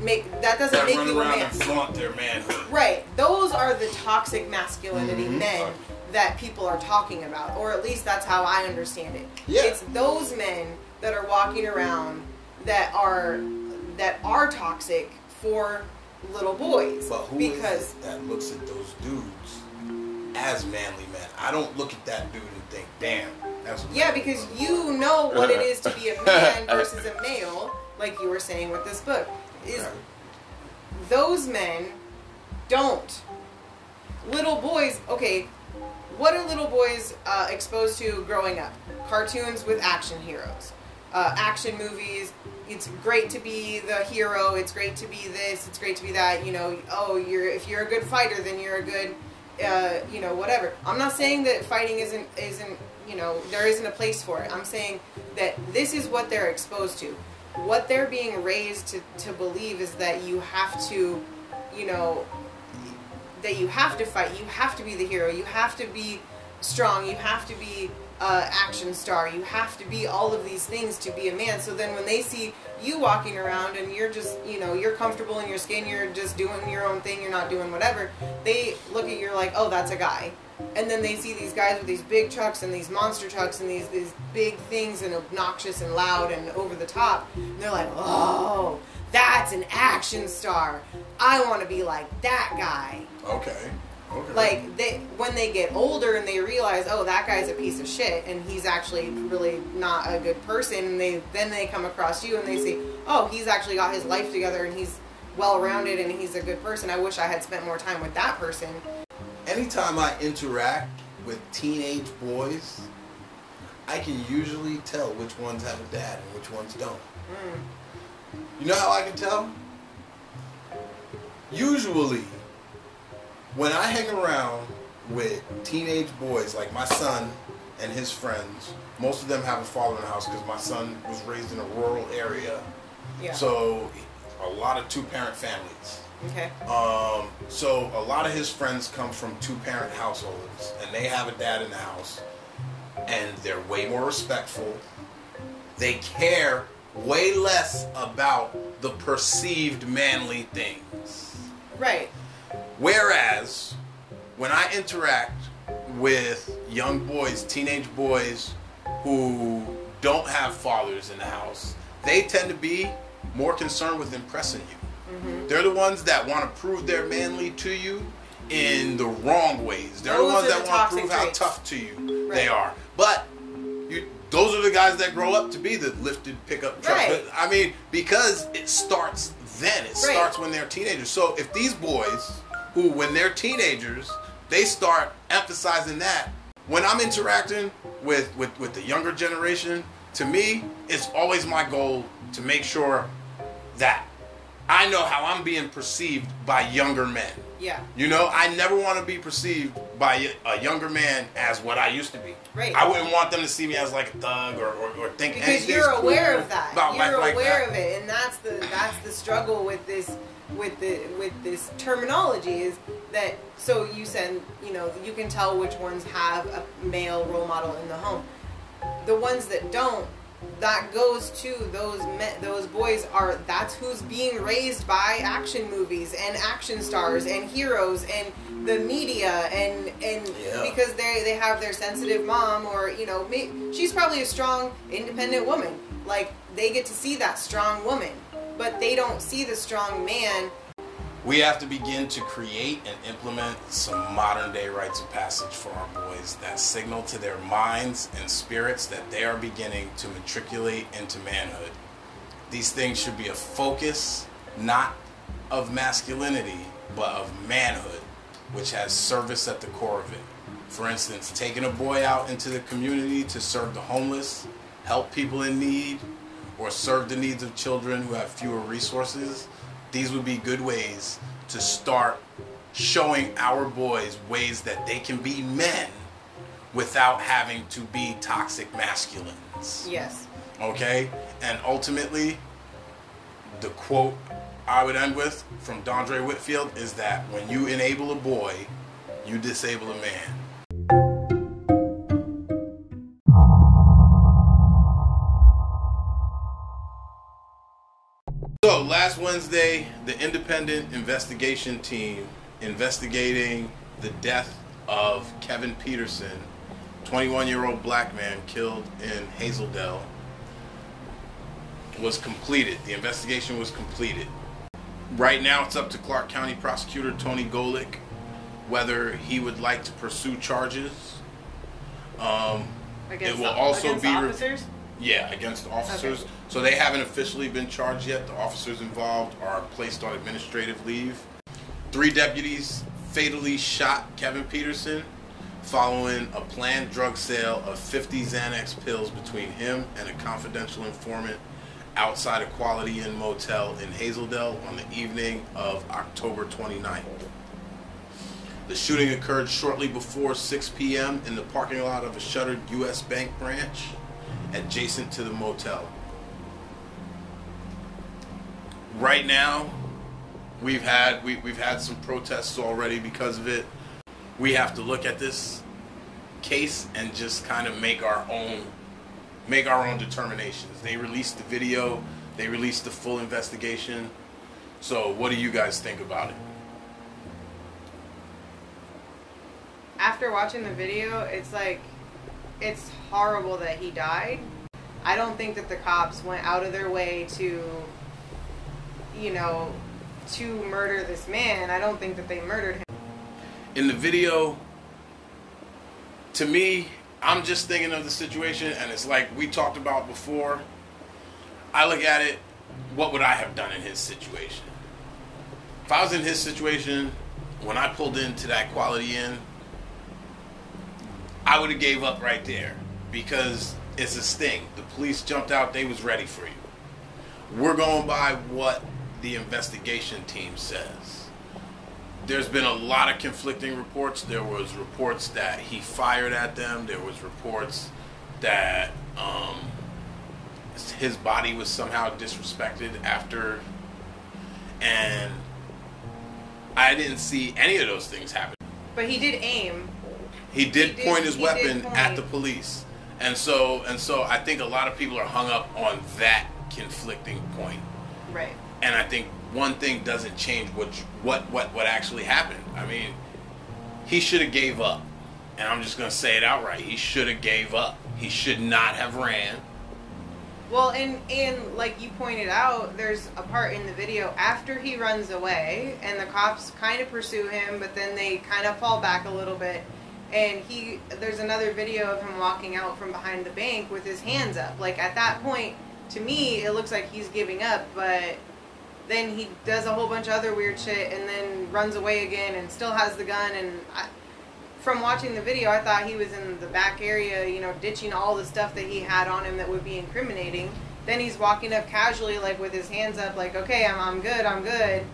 C: make that doesn't
D: that
C: make
D: run
C: you a man.
D: and flaunt their manhood.
C: Right. Those are the toxic masculinity
D: Mhm.
C: men that people are talking about, or at least that's how I understand it.
D: Yeah.
C: It's those men that are walking around that are that are toxic for little boys
B: But who is
C: because
B: it that looks at those dudes as manly men? I don't look at that dude and think, damn, that's a
C: yeah, because you know what it is to be a man versus a male, like you were saying with this book. Is those men don't. Little boys, okay, what are little boys uh, exposed to growing up? Cartoons with action heroes, uh, action movies. It's great to be the hero. It's great to be this. It's great to be that. You know, oh, you're if you're a good fighter, then you're a good, uh, you know, whatever. I'm not saying that fighting isn't isn't you know there isn't a place for it. I'm saying that this is what they're exposed to. What they're being raised to, to believe is that you have to, you know, that you have to fight. You have to be the hero. You have to be strong. You have to be uh, action star. You have to be all of these things to be a man. So then when they see you walking around and you're just, you know, you're comfortable in your skin, you're just doing your own thing, you're not doing whatever, they look at you like, oh, that's a guy. And then they see these guys with these big trucks and these monster trucks and these, these big things and obnoxious and loud and over the top. And they're like, oh, that's an action star. I want to be like that guy
B: Okay. Okay.
C: like they when they get older and they realize oh that guy's a piece of shit and he's actually really not a good person and they then they come across you and they say, oh he's actually got his life together and he's well rounded and he's a good person i wish i had spent more time with that person
B: anytime I interact with teenage boys, I can usually tell which ones have a dad and which ones don't. Hmm. You know how I can tell? Usually, when I hang around with teenage boys, like my son and his friends, most of them have a father in the house because my son was raised in a rural area.
C: yeah
B: So, a lot of two parent families.
C: Okay
B: Um, so a lot of his friends come from two parent households and they have a dad in the house and they're way more respectful. They care way less about the perceived manly things.
C: right
B: Whereas when I interact with young boys, teenage boys who don't have fathers in the house, they tend to be more concerned with impressing you. Mm-hmm. They're the ones that want to prove they're manly to you in the wrong ways. They're
C: Those
B: the ones that
C: the
B: want to prove how tough to you they are. But you, those are the guys that grow up to be the lifted pickup truck.
C: Right.
B: I mean, because it starts then. It
C: Right.
B: starts when they're teenagers. So if these boys, who when they're teenagers, they start emphasizing that. When I'm interacting with, with, with the younger generation, to me, it's always my goal to make sure that I know how I'm being perceived by younger men.
C: yeah
B: You know, I never want to be perceived by a younger man as what I used to be.
C: Right.
B: I wouldn't want them to see me as like a thug or, or, or think
C: because you're aware
B: cool
C: of that you're
B: like
C: aware
B: that.
C: of it and that's the that's the struggle with this with the with this terminology is that so you said you know you can tell which ones have a male role model in the home the ones that don't that goes to those men, those boys are that's who's being raised by action movies and action stars and heroes and the media and and
B: Yeah.
C: because they they have their sensitive mom or you know she's probably a strong independent woman like they get to see that strong woman but they don't see the strong man.
B: We have to begin to create and implement some modern day rites of passage for our boys that signal to their minds and spirits that they are beginning to matriculate into manhood. These things should be a focus, not of masculinity, but of manhood, which has service at the core of it. For instance, taking a boy out into the community to serve the homeless, help people in need, or serve the needs of children who have fewer resources, these would be good ways to start showing our boys ways that they can be men without having to be toxic masculines.
C: Yes.
B: Okay? And ultimately, the quote I would end with from Dondre Whitfield is that when you enable a boy, you disable a man. So, last Wednesday, the independent investigation team investigating the death of Kevin Peterson, 21 year old black man killed in Hazeldell, was completed. The investigation was completed. Right now, it's up to Clark County prosecutor Tony Golik whether he would like to pursue charges. Um,
C: Against,
B: will also be re-
C: officers.
B: Yeah, against officers.
C: Okay.
B: So they haven't officially been charged yet. The officers involved are placed on administrative leave. Three deputies fatally shot Kevin Peterson following a planned drug sale of 50 Xanax pills between him and a confidential informant outside a Quality Inn motel in Hazeldell on the evening of October 29th. The shooting occurred shortly before 6 p.m. in the parking lot of a shuttered U.S. Bank branch adjacent to the motel. Right now, we've had we, we've had some protests already because of it. We have to look at this case and just kind of make our own make our own determinations. They released the video, they released the full investigation. So, what do you guys think about it?
C: After watching the video, it's like it's horrible that he died. I don't think that the cops went out of their way to, you know, to murder this man. I don't think that they murdered him.
B: in the video, to me, I'm just thinking of the situation, and it's like we talked about before. I look at it, what would I have done in his situation? If I was in his situation, when I pulled into that Quality Inn, I would have gave up right there because it's a sting. The police jumped out; they was ready for you. We're going by what the investigation team says there's been a lot of conflicting reports. There was reports that he fired at them. There was reports that um, his body was somehow disrespected after, and I didn't see any of those things happen.
C: But he did aim.
B: He did,
C: He did-
B: point his weapon
C: point-
B: at the police, and so and so I think a lot of people are hung up on that conflicting point.
C: Right.
B: and I think one thing doesn't change what what what what actually happened. I mean, he should have gave up, and I'm just gonna say it outright. He should have gave up. He should not have ran.
C: Well, and and like you pointed out, there's a part in the video after he runs away, and the cops kind of pursue him, but then they kind of fall back a little bit, and he there's another video of him walking out from behind the bank with his hands up. Like at that point, to me, it looks like he's giving up, but then he does a whole bunch of other weird shit, and then runs away again, and still has the gun, and. I, from watching the video, I thought he was in the back area, you know, ditching all the stuff that he had on him that would be incriminating. Then he's walking up casually, like with his hands up, like, okay, I'm, I'm good, I'm good.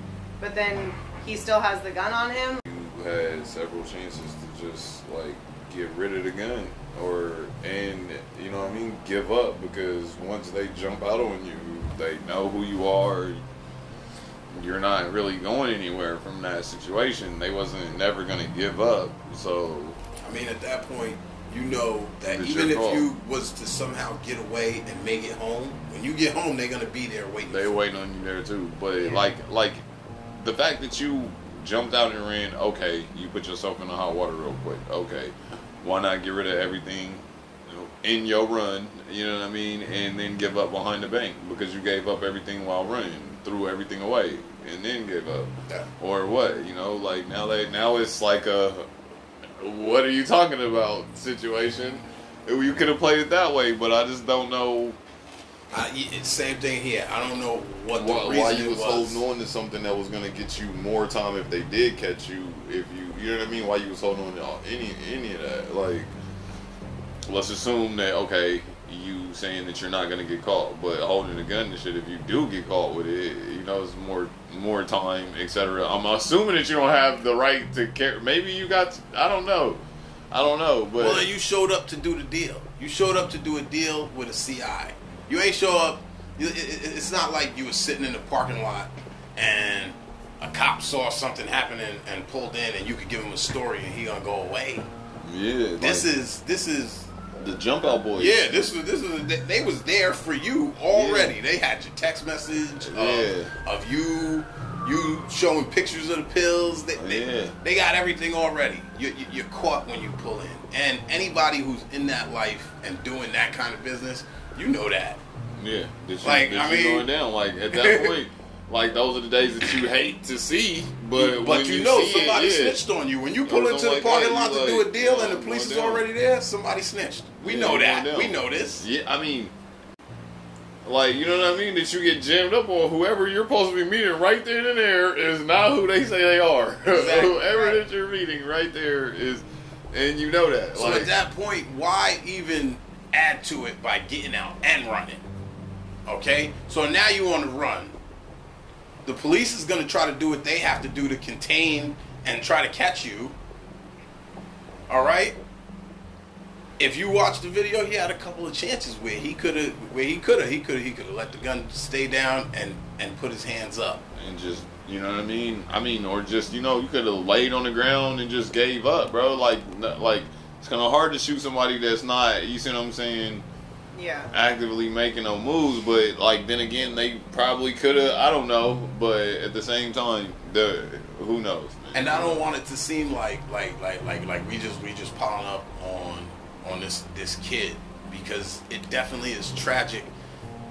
C: But then he still has the gun on him.
A: Had several chances to just like get rid of the gun or and you know what I mean give up because once they jump out on you they know who you are. You're not really going anywhere from that situation. They wasn't never going to give up. So
B: I mean, at that point, you know that even if
A: call.
B: you was to somehow get away and make it home, when you get home, they're gonna be there waiting.
A: they waiting on you there too. But like like the fact that you jumped out and ran okay you put yourself in the hot water real quick okay why not get rid of everything in your run you know what i mean and then give up behind the bank because you gave up everything while running threw everything away and then gave up,
B: Yeah.
A: or what? You know, like now they now it's like a what are you talking about situation. You could have played it that way, but I just don't know Uh,
B: I, it's same thing here. I don't know what the
A: why,
B: reason
A: why you was
B: was.
A: holding on to something that was gonna get you more time if they did catch you. If you, you know what I mean? Why you was holding on to any any of that? Like, let's assume that okay, you saying that you're not gonna get caught, but holding a gun and shit. If you do get caught with it, you know it's more more time, etc. I'm assuming that you don't have the right to care. Maybe you got. I don't know. I don't know, but
B: Well, you showed up to do the deal. You showed up to do a deal with a CI. You ain't show up. you- it- it- It's not like you was sitting in the parking lot and a cop saw something happening and pulled in, and you could give him a story and he gonna go away.
A: yeah,
B: This
A: like,
B: is this is
A: the jump out boys.
B: yeah. This was this was they- was there for you already. They had your text message of,
A: Yeah.
B: of you. You showing pictures of the pills. They, they,
A: Yeah.
B: they got everything already. You, you, you're caught when you pull in. And anybody who's in that life and doing that kind of business, you know that.
A: Yeah, that you,
B: Like,
A: that
B: I
A: you
B: mean-
A: going down. Like at that point, like those are the days that you hate to see, but
B: But
A: when
B: you, know
A: see
B: somebody
A: it, yeah.
B: snitched on you. When you pull into the
A: like
B: parking
A: that,
B: lot
A: you
B: to do a deal and the police is
A: down.
B: already there, somebody snitched. We
A: Yeah,
B: know that. We know this.
A: Yeah, I mean, like you know what I mean. That you get jammed up on whoever you're supposed to be meeting right then and there is not who they say they are.
B: Exactly.
A: whoever
C: Right.
A: that you're meeting right there is, and you know that.
B: So
A: like,
B: at that point, why even add to it by getting out and running? Okay? So now you on the run. The police is going to try to do what they have to do to contain and try to catch you. All right? If you watch the video, he had a couple of chances where he could have where he could have he could have he could have let the gun stay down and and put his hands up.
A: and just you know what I mean. I mean, or just you know, you could have laid on the ground and just gave up, bro. Like, like it's kind of hard to shoot somebody that's not. You see what I'm saying?
C: Yeah.
A: Actively making no moves, but like then again, they probably could have. I don't know, but at the same time, the who knows? Man.
B: And I don't want it to seem like like like like like we just we just piling up on on this this kid because it definitely is tragic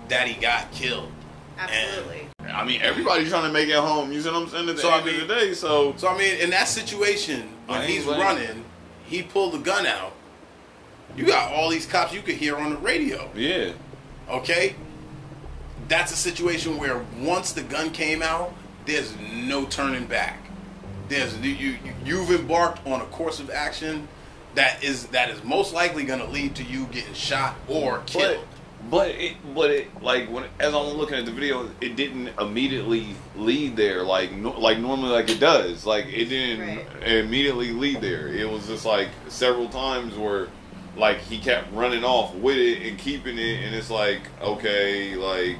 B: that he got killed.
C: Absolutely.
A: I mean, everybody's trying to make it home. You see what I'm saying? At the
B: So, I mean-
A: of the day, so
B: So I mean, in that situation, when he's running, he pulled the gun out. You got all these cops you could hear on the radio.
A: yeah,
B: Okay, that's a situation where once the gun came out, there's no turning back. There's you, you you've embarked on a course of action that is that is most likely going to lead to you getting shot or killed.
A: But it but it like when as I'm looking at the video, it didn't immediately lead there like no, like normally like it does. Like it didn't
C: Right.
A: immediately lead there. It was just like several times where like he kept running off with it and keeping it, and it's like okay, like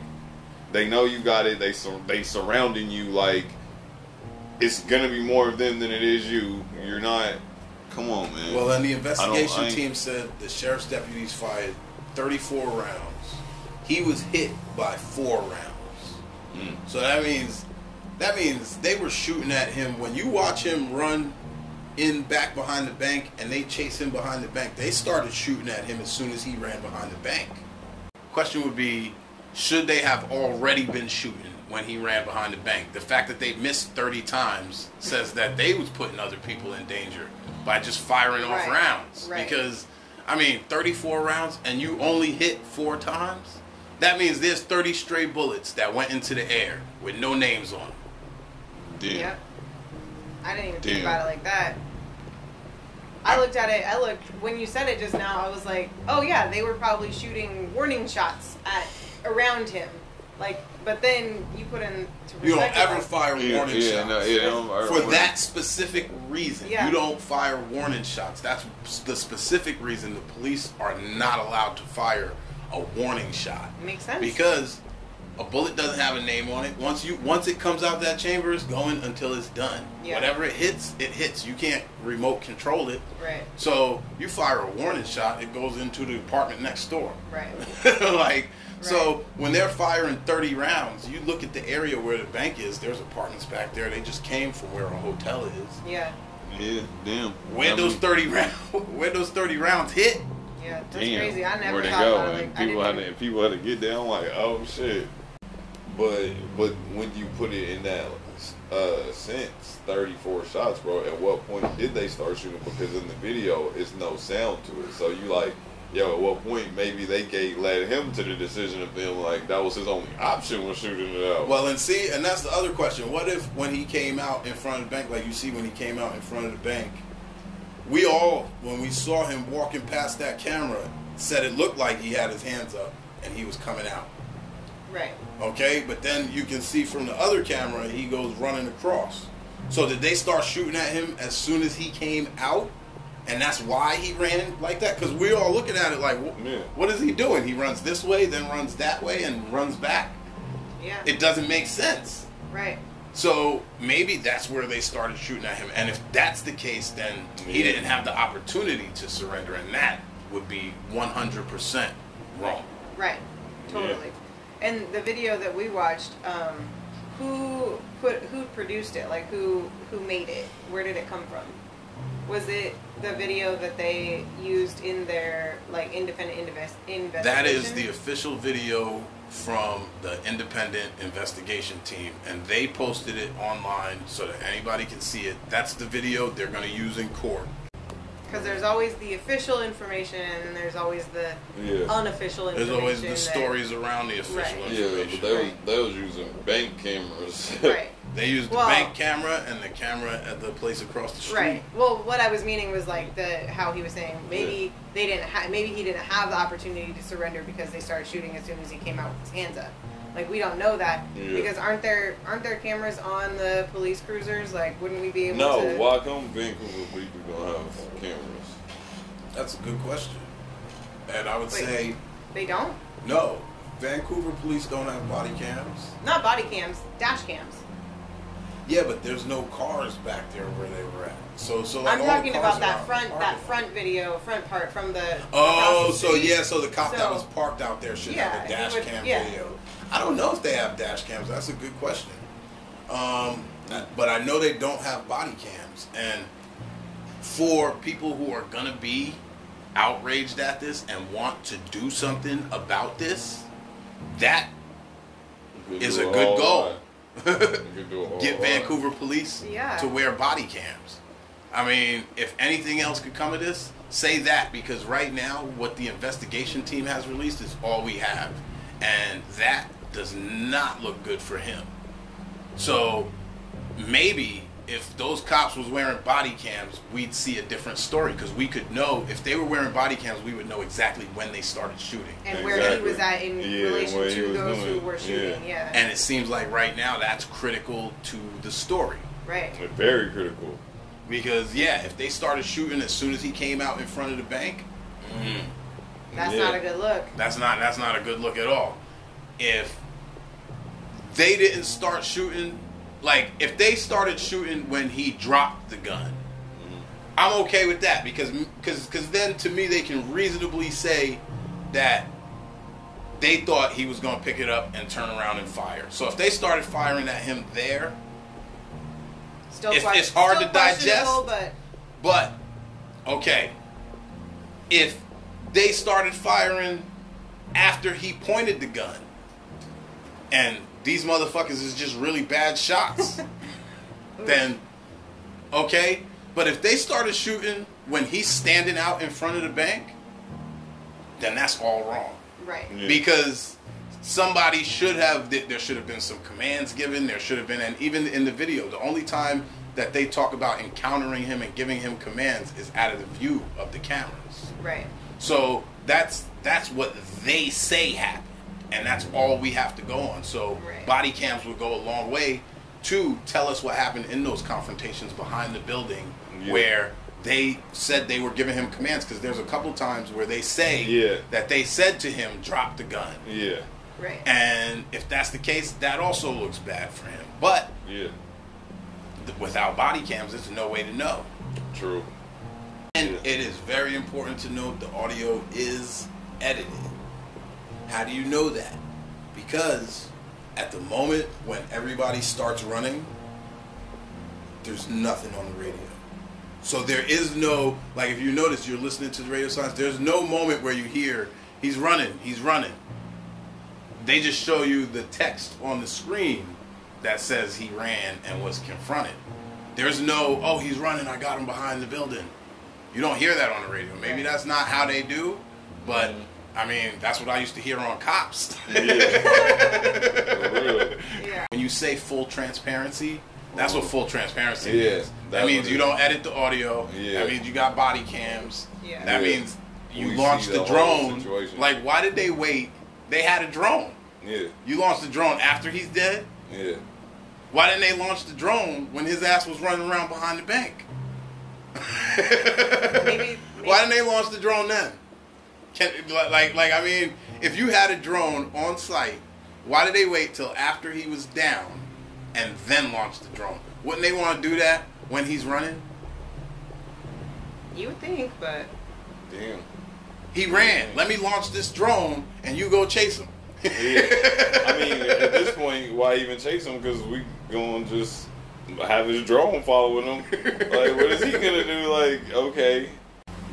A: they know you got it. They sur- they surrounding you like it's gonna be more of them than it is you. You're not. Come on, man.
B: Well, and the
A: I
B: investigation team said the sheriff's deputies fired 34 rounds. He was hit by four rounds.
A: Mm.
B: So that means that means they were shooting at him. When you watch him run in back behind the bank and they chase him behind the bank, they started shooting at him as soon as he ran behind the bank. Question would be, should they have already been shooting when he ran behind the bank? The fact that they missed 30 times says that they was putting other people in danger by just firing off rounds.
C: Right.
B: Because I mean, 34 rounds and you only hit four times? That means there's 30 stray bullets that went into the air with no names on them.
A: Damn.
C: Yep. I didn't even think about it like that. I looked at it. I looked when you said it just now. I was like, oh yeah, they were probably shooting warning shots at around him. Like, but then you put in to
B: You don't ever
C: like,
B: fire warning
A: yeah,
B: shots.
A: no, yeah, don't- I don't
B: For
A: wanna-
B: that specific reason,
C: Yeah.
B: you don't fire warning shots. That's the specific reason the police are not allowed to fire a warning shot.
C: Makes sense.
B: Because a bullet doesn't have a name on it. Once you once it comes out that chamber, it's going until it's done.
C: Yeah.
B: Whatever it hits, it hits. You can't remote control it.
C: Right.
B: So you fire a warning shot, it goes into the apartment next door.
C: Right.
B: like so when they're firing 30 rounds, you look at the area where the bank is, there's apartments back there. They just came from where a hotel is.
C: Yeah.
A: Yeah, damn.
B: Where
A: I
B: those
A: mean,
B: 30 rounds where those 30 rounds hit?
C: Yeah. That's
A: damn,
C: crazy. I never
A: where they
C: thought
A: go,
C: about it.
A: and
C: Like, I
A: people had to people had to get down like, oh shit. But but when you put it in that uh, sense, 34 shots, bro. At what point did they start shooting? Because in the video, it's no sound to it. So you like, yo, at what point maybe they gave led him to the decision of feeling like that was his only option was shooting it out.
B: Well, and see, and that's the other question. What if when he came out in front of the bank, like you see when he came out in front of the bank, we all, when we saw him walking past that camera, said it looked like he had his hands up and he was coming out.
C: Right.
B: Okay, but then you can see from the other camera he goes running across. So did they start shooting at him as soon as he came out, and that's why he ran like that? Because we're all looking at it like, wh-
A: Yeah.
B: what is he doing? He runs this way, then runs that way, and runs back.
C: Yeah.
B: It doesn't make sense.
C: right.
B: So maybe that's where they started shooting at him. And if that's the case, then he didn't have the opportunity to surrender, and that would be 100% wrong.
C: Right. Totally. And the video that we watched, um, who put who produced it? Like who who made it? Where did it come from? Was it the video that they used in their like independent invest investigation?
B: That is the official video from the independent investigation team, and they posted it online so that anybody can see it. That's the video they're going to use in court.
C: because there's always the official information and there's always the
A: yeah.
C: unofficial
B: There's always the
C: that-
B: stories around the official
C: Right.
A: Yeah, but
B: information.
A: they was, they was using bank cameras.
C: Right.
B: They used the bank camera and the camera at the place across the street.
C: Right. Well, what I was meaning was like the how he was saying maybe they didn't ha- maybe he didn't have the opportunity to surrender because they started shooting as soon as he came out with his hands up. Like we don't know that
A: Yeah.
C: because aren't there aren't there cameras on the police cruisers? Like wouldn't we be able
A: no,
C: to?
A: No, why come Vancouver people don't have cameras?
B: That's a good question. And I would
C: Wait.
B: say
C: They don't.
B: no. Vancouver police don't have body cams.
C: Not body cams, dash cams.
B: Yeah, but there's no cars back there where they were at. So, so like
C: I'm
B: all the
C: talking
B: cars
C: about that front that
B: parking
C: front video front part from the.
B: Oh,
C: the
B: so
C: street.
B: yeah, so the cop that was parked out there should have a
C: he
B: dash
C: would-
B: cam
C: yeah.
B: video. I don't know if they have dash cams. That's a good question. Um, but I know they don't have body cams. And for people who are gonna be outraged at this and want to do something about this, that
A: You could
B: is
A: do
B: a good goal.
A: right. You could do it all
B: Get. Vancouver police
C: Yeah.
B: to wear body cams. I mean, if anything else could come of this, say that because right now, what the investigation team has released is all we have, and that does not look good for him. So maybe if those cops was wearing body cams, we'd see a different story because we could know if they were wearing body cams, we would know exactly when they started shooting.
C: and where he was at in
A: Yeah,
C: relation to those
A: doing
C: who were shooting. Yeah.
B: And it seems like right now that's critical to the story.
C: right.
A: Very critical.
B: Because yeah, if they started shooting as soon as he came out in front of the bank, mm,
C: That's
A: Yeah.
C: not a good look.
B: that's not that's not a good look at all. If they didn't start shooting, like if they started shooting when he dropped the gun, mm-hmm. I'm okay with that because because because then to me they can reasonably say that they thought he was going to pick it up and turn around and fire. So if they started firing at him there,
C: Still,
B: It's-
C: que-
B: it's hard
C: still
B: to digest.
C: But
B: But okay, if they started firing after he pointed the gun, and these motherfuckers is just really bad shots, then okay. But if they started shooting when he's standing out in front of the bank, then that's all wrong
C: right.
A: Yeah.
B: because somebody should have there should have been some commands given there should have been and even in the video the only time that they talk about encountering him and giving him commands is out of the view of the cameras
C: Right.
B: so that's that's what they say happened and that's all we have to go on so
C: Right.
B: body cams will go a long way to tell us what happened in those confrontations behind the building
A: Yeah.
B: where they said they were giving him commands because there's a couple times where they say
A: Yeah.
B: that they said to him drop the gun
A: Yeah.
C: Right.
B: and if that's the case that also looks bad for him but
A: Yeah.
B: th- without body cams there's no way to know
A: True.
B: and
A: Yeah.
B: it is very important to note the audio is edited. How do you know that? Because at the moment when everybody starts running, there's nothing on the radio. So there is no, like if you notice, you're listening to the radio signs, there's no moment where you hear, he's running, he's running. they just show you the text on the screen that says he ran and was confronted. There's no, oh, he's running, I got him behind the building. You don't hear that on the radio. Maybe that's not how they do, but mm-hmm. I mean, that's what I used to hear on cops.
A: For real.
C: Yeah.
B: when you say full transparency, that's what full transparency
A: Yeah,
B: means. That means you
A: it
B: don't edit the audio.
A: Yeah.
B: That means you got body cams.
C: Yeah.
B: That
A: Yeah.
B: means you
A: We
B: launched the
A: the
B: drone.
A: situation.
B: Like, why did they wait? They had a drone.
A: Yeah,
B: You launched the drone after he's dead.
A: yeah.
B: Why didn't they launch the drone when his ass was running around behind the bank?
C: Maybe,
B: Why didn't they launch the drone then? Can, like, like, like, I mean, if you had a drone on site, why did they wait till after he was down and then launch the drone? Wouldn't they want to do that when he's running?
C: You would think, but
A: Damn.
B: He ran. Let me launch this drone and you go chase him.
A: Yeah. I mean, at this point, why even chase him? Because we gonna just have his drone following him. Like, what is he gonna do? Like, okay,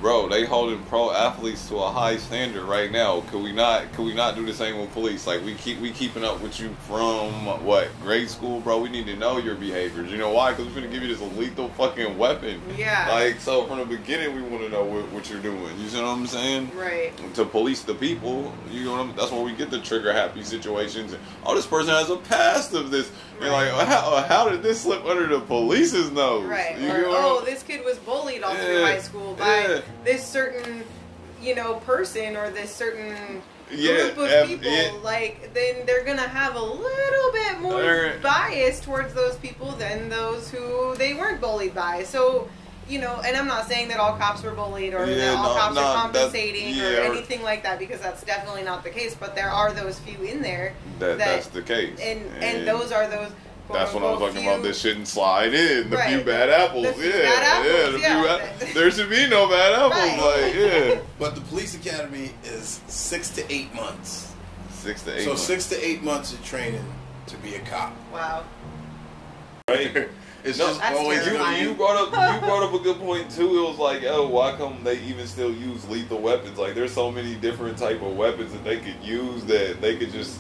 A: bro, they holding pro athletes to a high standard right now. Could we not? Could we not do the same with police? Like, we keep we keeping up with you from what grade school, bro? We need to know your behaviors. You know why? Because we're gonna give you this lethal fucking weapon.
C: Yeah.
A: Like, so from the beginning, we want to know what, what you're doing. You see what I'm saying?
C: right.
A: to police the people. You know, what I'm, that's where we get the trigger happy situations. And, oh, this person has a past of this. You're like,
C: Right.
A: how, how did this slip under the police's nose?
C: Right.
A: You
C: Or, oh, this kid was bullied all through high school by
A: yeah.
C: this certain, you know, person or this certain
A: Yeah,
C: group of people.
A: yeah.
C: Like, then they're gonna have a little bit more
A: They're-
C: bias towards those people than those who they weren't bullied by. So. You know, and I'm not saying that all cops were bullied or
A: Yeah,
C: that all
A: no,
C: cops
A: no,
C: are compensating
A: yeah,
C: or
A: or-
C: anything like that because that's definitely not the case. But there are those few in there
A: that,
C: that,
A: that's the case.
C: and and those are those.
A: That's what I was
C: quote-unquote
A: talking about. This shouldn't slide in. The few bad apples.
C: The few
A: yeah,
C: bad apples,
A: yeah. The
C: yeah.
A: few there should be no bad apples.
C: Right.
A: Like, yeah.
B: But the police academy is six to eight months.
A: Six to eight.
B: so
A: months.
B: six to eight months of training to be a cop.
C: Wow.
A: Right.
B: It's
A: No,
B: just always
A: You, you brought up you brought up a good point too. It was like, oh, why come they even still use lethal weapons? Like, there's so many different type of weapons that they could use that they could just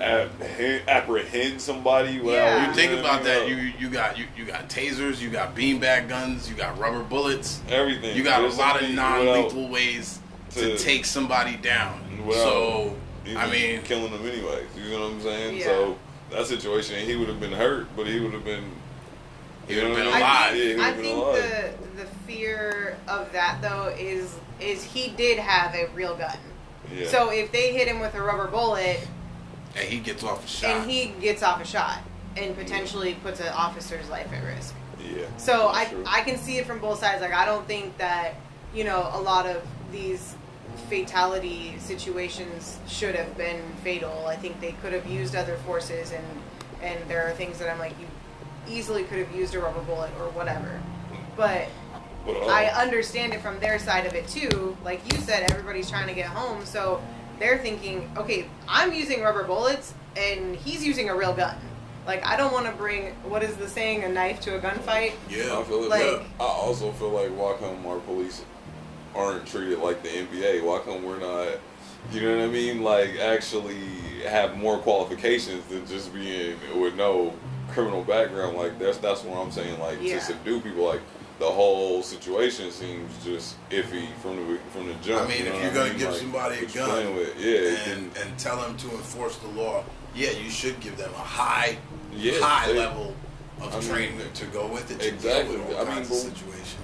A: apprehend, apprehend somebody. Without,
C: Yeah.
B: You think
A: know what
B: about that. You you got you, you got tasers, you got beanbag guns, you got rubber bullets.
A: everything.
B: You got
A: There's
B: a lot of non-lethal ways to,
A: to-
B: take somebody down.
A: without
B: so I mean,
A: killing them anyways. You know what I'm saying?
C: Yeah.
A: So that situation, he would have been hurt, but he would have been.
B: He
A: you know
B: would've
A: what
B: been
A: I mean? Yeah, he
C: I
A: been
C: think
A: alive.
C: the the fear of that though is is he did have a real gun.
A: Yeah.
C: So if they hit him with a rubber bullet
B: and he gets off a shot.
C: and he gets off a shot and potentially puts an officer's life at risk.
A: yeah.
C: So I
A: true.
C: I can see it from both sides. Like I don't think that you know a lot of these fatality situations should have been fatal. I think they could have used other forces and and there are things that I'm like you easily could have used a rubber bullet or whatever. But I understand it from their side of it too. Like you said, everybody's trying to get home, so they're thinking, okay, I'm using rubber bullets and he's using a real gun. Like I don't want to bring what is the saying, a knife to a gunfight.
B: yeah.
A: I feel it.
C: Like-
A: but I also feel like why come our police aren't treated like the NBA? Why come we're not? You know what I mean? Like actually have more qualifications than just being with no criminal background. Like that's that's what I'm saying. Like
C: Yeah.
A: to subdue people. Like the whole situation seems just iffy from the from the jump.
B: I mean,
A: you know
B: if you're gonna
A: mean?
B: give
A: Like,
B: somebody a gun
A: with, yeah,
B: and,
A: can-
B: and tell them to enforce the law, yeah, you should give them a high,
A: Yeah,
B: high
A: they-
B: level of
A: I mean,
B: training to go with it to
A: exactly.
B: deal with all
A: I mean,
B: kinds
A: but-
B: of situations.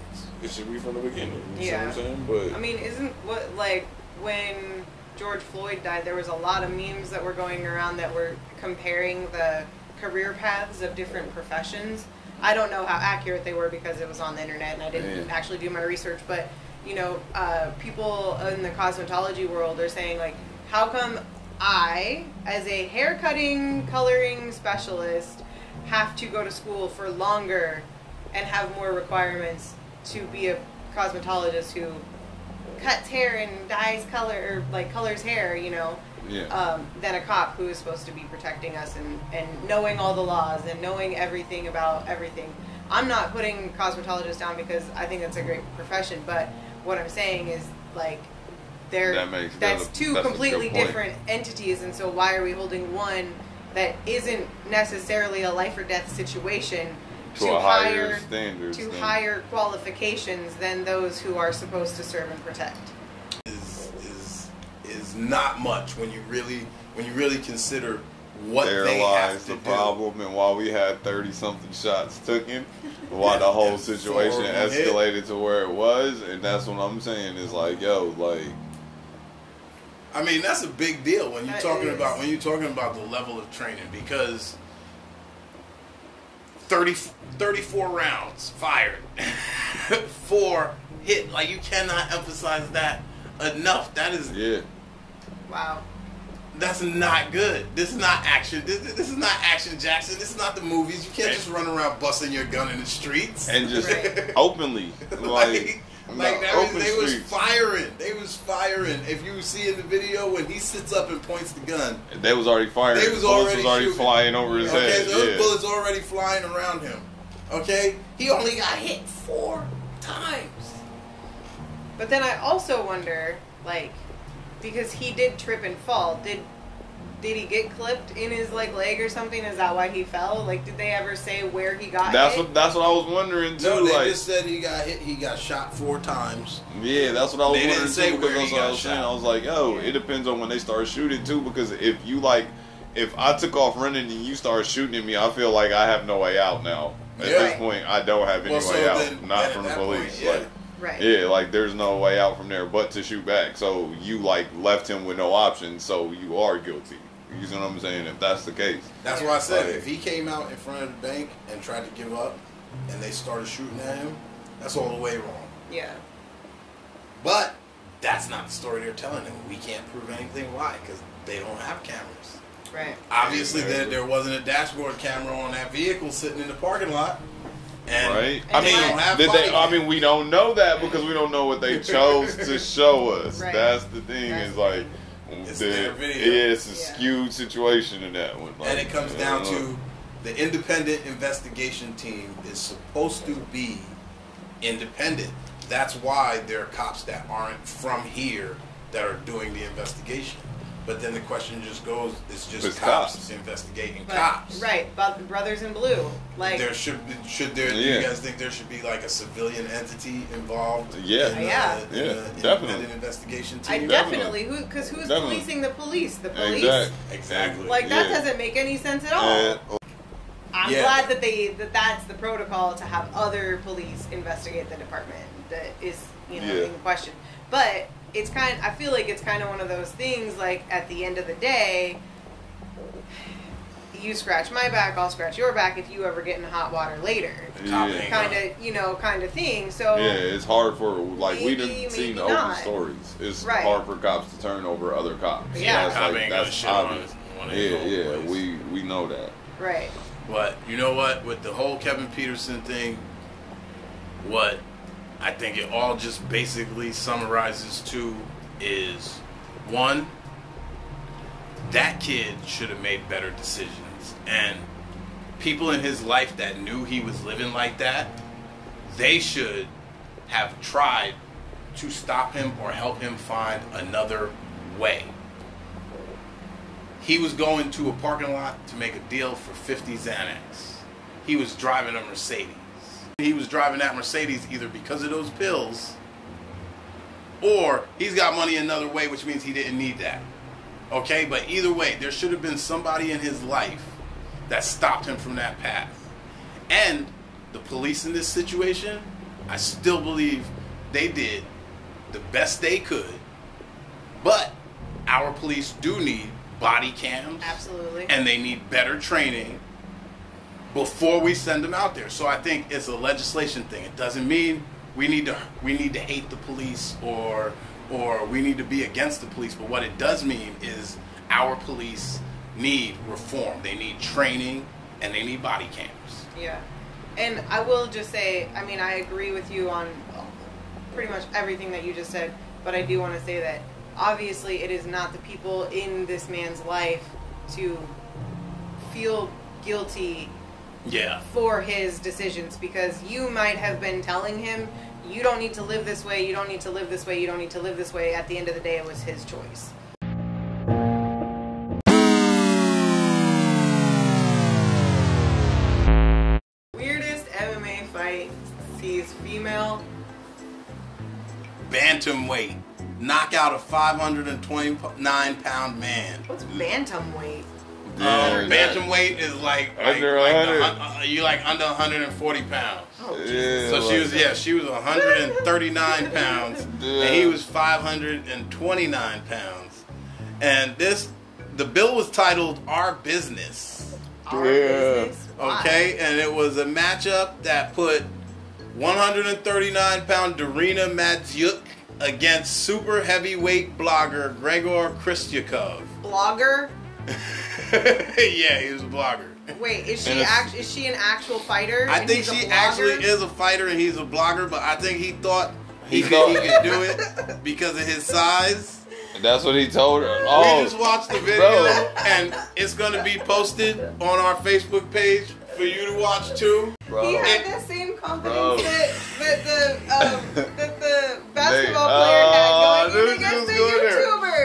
A: it should be from the beginning. You
C: Yeah.
A: see what I'm saying? But
C: I mean, isn't what like when George Floyd died, there was a lot of memes that were going around that were comparing the career paths of different professions. I don't know how accurate they were because it was on the internet and I didn't
A: Yeah.
C: actually do my research, but you know, uh, people in the cosmetology world are saying like, how come I, as a hair cutting, coloring specialist, have to go to school for longer and have more requirements to be a cosmetologist who cuts hair and dyes color or like colors hair, you know,
A: yeah.
C: um, than a cop who is supposed to be protecting us and, and knowing all the laws and knowing everything about everything. I'm not putting cosmetologists down because I think that's a great profession, but what I'm saying is like they're
A: That makes-
C: that's
A: that's a-
C: two
A: that's
C: completely different entities, and so why are we holding one that isn't necessarily a life or death situation
A: To a higher standards,
C: to
A: than-
C: higher qualifications than those who are supposed to serve and protect?
B: Is not much when you really when you really consider what
A: there
B: they
A: lies
B: have to
A: the
B: do.
A: problem, and while we had thirty something shots taken, why the whole situation
B: of them hit.
A: escalated to where it was, and that's what I'm saying is like, yo, like,
B: I mean, that's a big deal when you're
C: That
B: talking
C: is.
B: about when you're talking about the level of training because 30, 34 rounds fired, four hit. Like you cannot emphasize that enough. That is
A: yeah,
C: Wow.
B: that's not good. This is not action. This, this is not action, Jackson. This is not the movies. You can't just run around busting your gun in the streets.
A: and just
C: Right.
A: openly, like,
B: like
A: no,
B: that was,
A: open
B: they was firing. They was firing. If you see in the video when he sits up and points the gun,
A: They was already firing.
B: They was
A: Bullets
B: already
A: was already
B: shooting.
A: flying over his
B: okay,
A: head.
B: so those
A: yeah.
B: bullets already flying around him. Okay, he only got hit four times.
C: But then I also wonder, like, because he did trip and fall, did did he get clipped in his like leg or something? Is that why he fell? Like, did they ever say where he got
A: That's
C: hit?
A: what that's what I was wondering too.
B: No, they
A: like,
B: just said he got hit. He got shot four times.
A: Yeah, that's what I was
B: They didn't
A: wondering
B: say
A: too. Because
B: where
A: that's
B: he
A: what I
B: got
A: was saying. I was like, oh, it depends on when they start shooting too. Because if you like, if I took off running and you start shooting at me, I feel like I have no way out now. At
B: Yeah.
A: this point, I don't have any
B: Well, so
A: way out.
B: then-
A: not
B: then
A: from the
B: that point,
A: police.
B: yeah.
A: Like,
C: right.
A: yeah, like there's no way out from there but to shoot back. So you like left him with no option. So you are guilty. You know what I'm saying? If that's the case,
B: That's why I said
A: Right.
B: if he came out in front of the bank and tried to give up, and they started shooting at him, that's all the way wrong.
C: Yeah.
B: But that's not the story they're telling him. We can't prove anything why because they don't have cameras.
C: Right.
B: Obviously, there, there wasn't a dashboard camera on that vehicle sitting in the parking lot. And
A: right?
C: And
A: I mean,
C: don't
A: did they? I mean, we don't know that because we don't know what they chose to show us.
C: Right.
A: That's the thing.
C: That's
A: is like.
B: It's
A: the,
B: their video.
A: yeah, it's a
C: Yeah.
A: skewed situation in that one. Like,
B: and it comes down
A: know.
B: to the independent investigation team is supposed to be independent. That's why there are cops that aren't from here that are doing the investigation. But then the question just goes: It's just
A: It's
B: cops,
A: cops.
B: investigating
C: But,
B: cops.
C: Right. But Brothers in Blue, like,
B: There should be, should there? Do
A: Yeah.
B: you guys think there should be like a civilian entity involved?
A: Yeah.
B: in the,
C: Yeah.
B: in
A: Yeah,
B: the
A: definitely.
B: An investigation team,
C: I
B: team.
C: definitely who because who's
A: Definitely.
C: policing the police? The police.
A: Exactly.
B: Exactly.
C: Like that
A: Yeah.
C: doesn't make any sense at all.
A: And-
C: I'm
B: Yeah.
C: glad that they that that's the protocol to have other police investigate the department that is you know
A: Yeah.
C: in question. But it's kind. I feel like it's kind of one of those things. Like at the end of the day, you scratch my back, I'll scratch your back if you ever get in hot water later.
A: Yeah.
C: Kind of you know kind of thing. So
A: Yeah, it's hard for like we didn't see the open
C: not.
A: stories. It's
C: Right.
A: hard for cops to turn over other cops.
C: Yeah.
A: that's,
B: Cop
A: like,
B: ain't
A: that's
B: shit on
A: obvious.
B: one of his
A: Yeah, yeah,
B: boys.
A: we we know that.
C: right.
B: But you know what? With the whole Kevin Peterson thing, what I think it all just basically summarizes to is one, that kid should have made better decisions. And people in his life that knew he was living like that, they should have tried to stop him or help him find another way. He was going to a parking lot to make a deal for 50 Xanax. He was driving a Mercedes. He was driving that Mercedes either because of those pills or he's got money another way, which means he didn't need that. Okay, but either way, there should have been somebody in his life that stopped him from that path. And the police in this situation, I still believe they did the best they could. But our police do need body cams
C: Absolutely.
B: and they need better training before we send them out there. So I think it's a legislation thing. It doesn't mean we need to we need to hate the police or or we need to be against the police, but what it does mean is our police need reform. They need training and they need body cams.
C: Yeah. And I will just say, I mean, I agree with you on pretty much everything that you just said, but I do want to say that obviously it is not the people in this man's life to feel guilty
B: Yeah.
C: for his decisions because you might have been telling him you don't need to live this way, you don't need to live this way, you don't need to live this way. At the end of the day, it was his choice. Weirdest MMA fight sees female.
B: Bantamweight. Knockout a 529 pound man.
C: What's bantamweight?
B: Um, bantamweight is like, like,
A: Under
B: like
A: 100.
B: the uh, you like under 140 pounds.
C: Oh,
A: Yeah,
C: Jesus.
B: So she
A: like-
B: was yeah, she was 139 pounds,
A: Yeah.
B: and he was 529 pounds. And this, the bill was titled "Our Business."
C: Our
A: Yeah.
C: business? Why?
B: Okay, and it was a matchup that put 139 pound Darina Matyuk against super heavyweight blogger Gregor Kristyakov.
C: Blogger?
B: yeah, he was a blogger.
C: Wait, is she
A: it's-
C: act- is she an actual fighter?
B: I think she actually is a fighter and he's a blogger, but I think he thought he,
A: He
B: could, he could do it because of his size.
A: That's what he told her.
B: We
A: Oh,
B: just watched the video
A: bro.
B: and it's gonna be posted on our Facebook page for you to watch too.
A: bro.
C: He had
B: It-
C: that same confidence
A: Bro.
C: that, that the um, that the basketball
A: They-
C: player had going
A: she
C: against
A: was going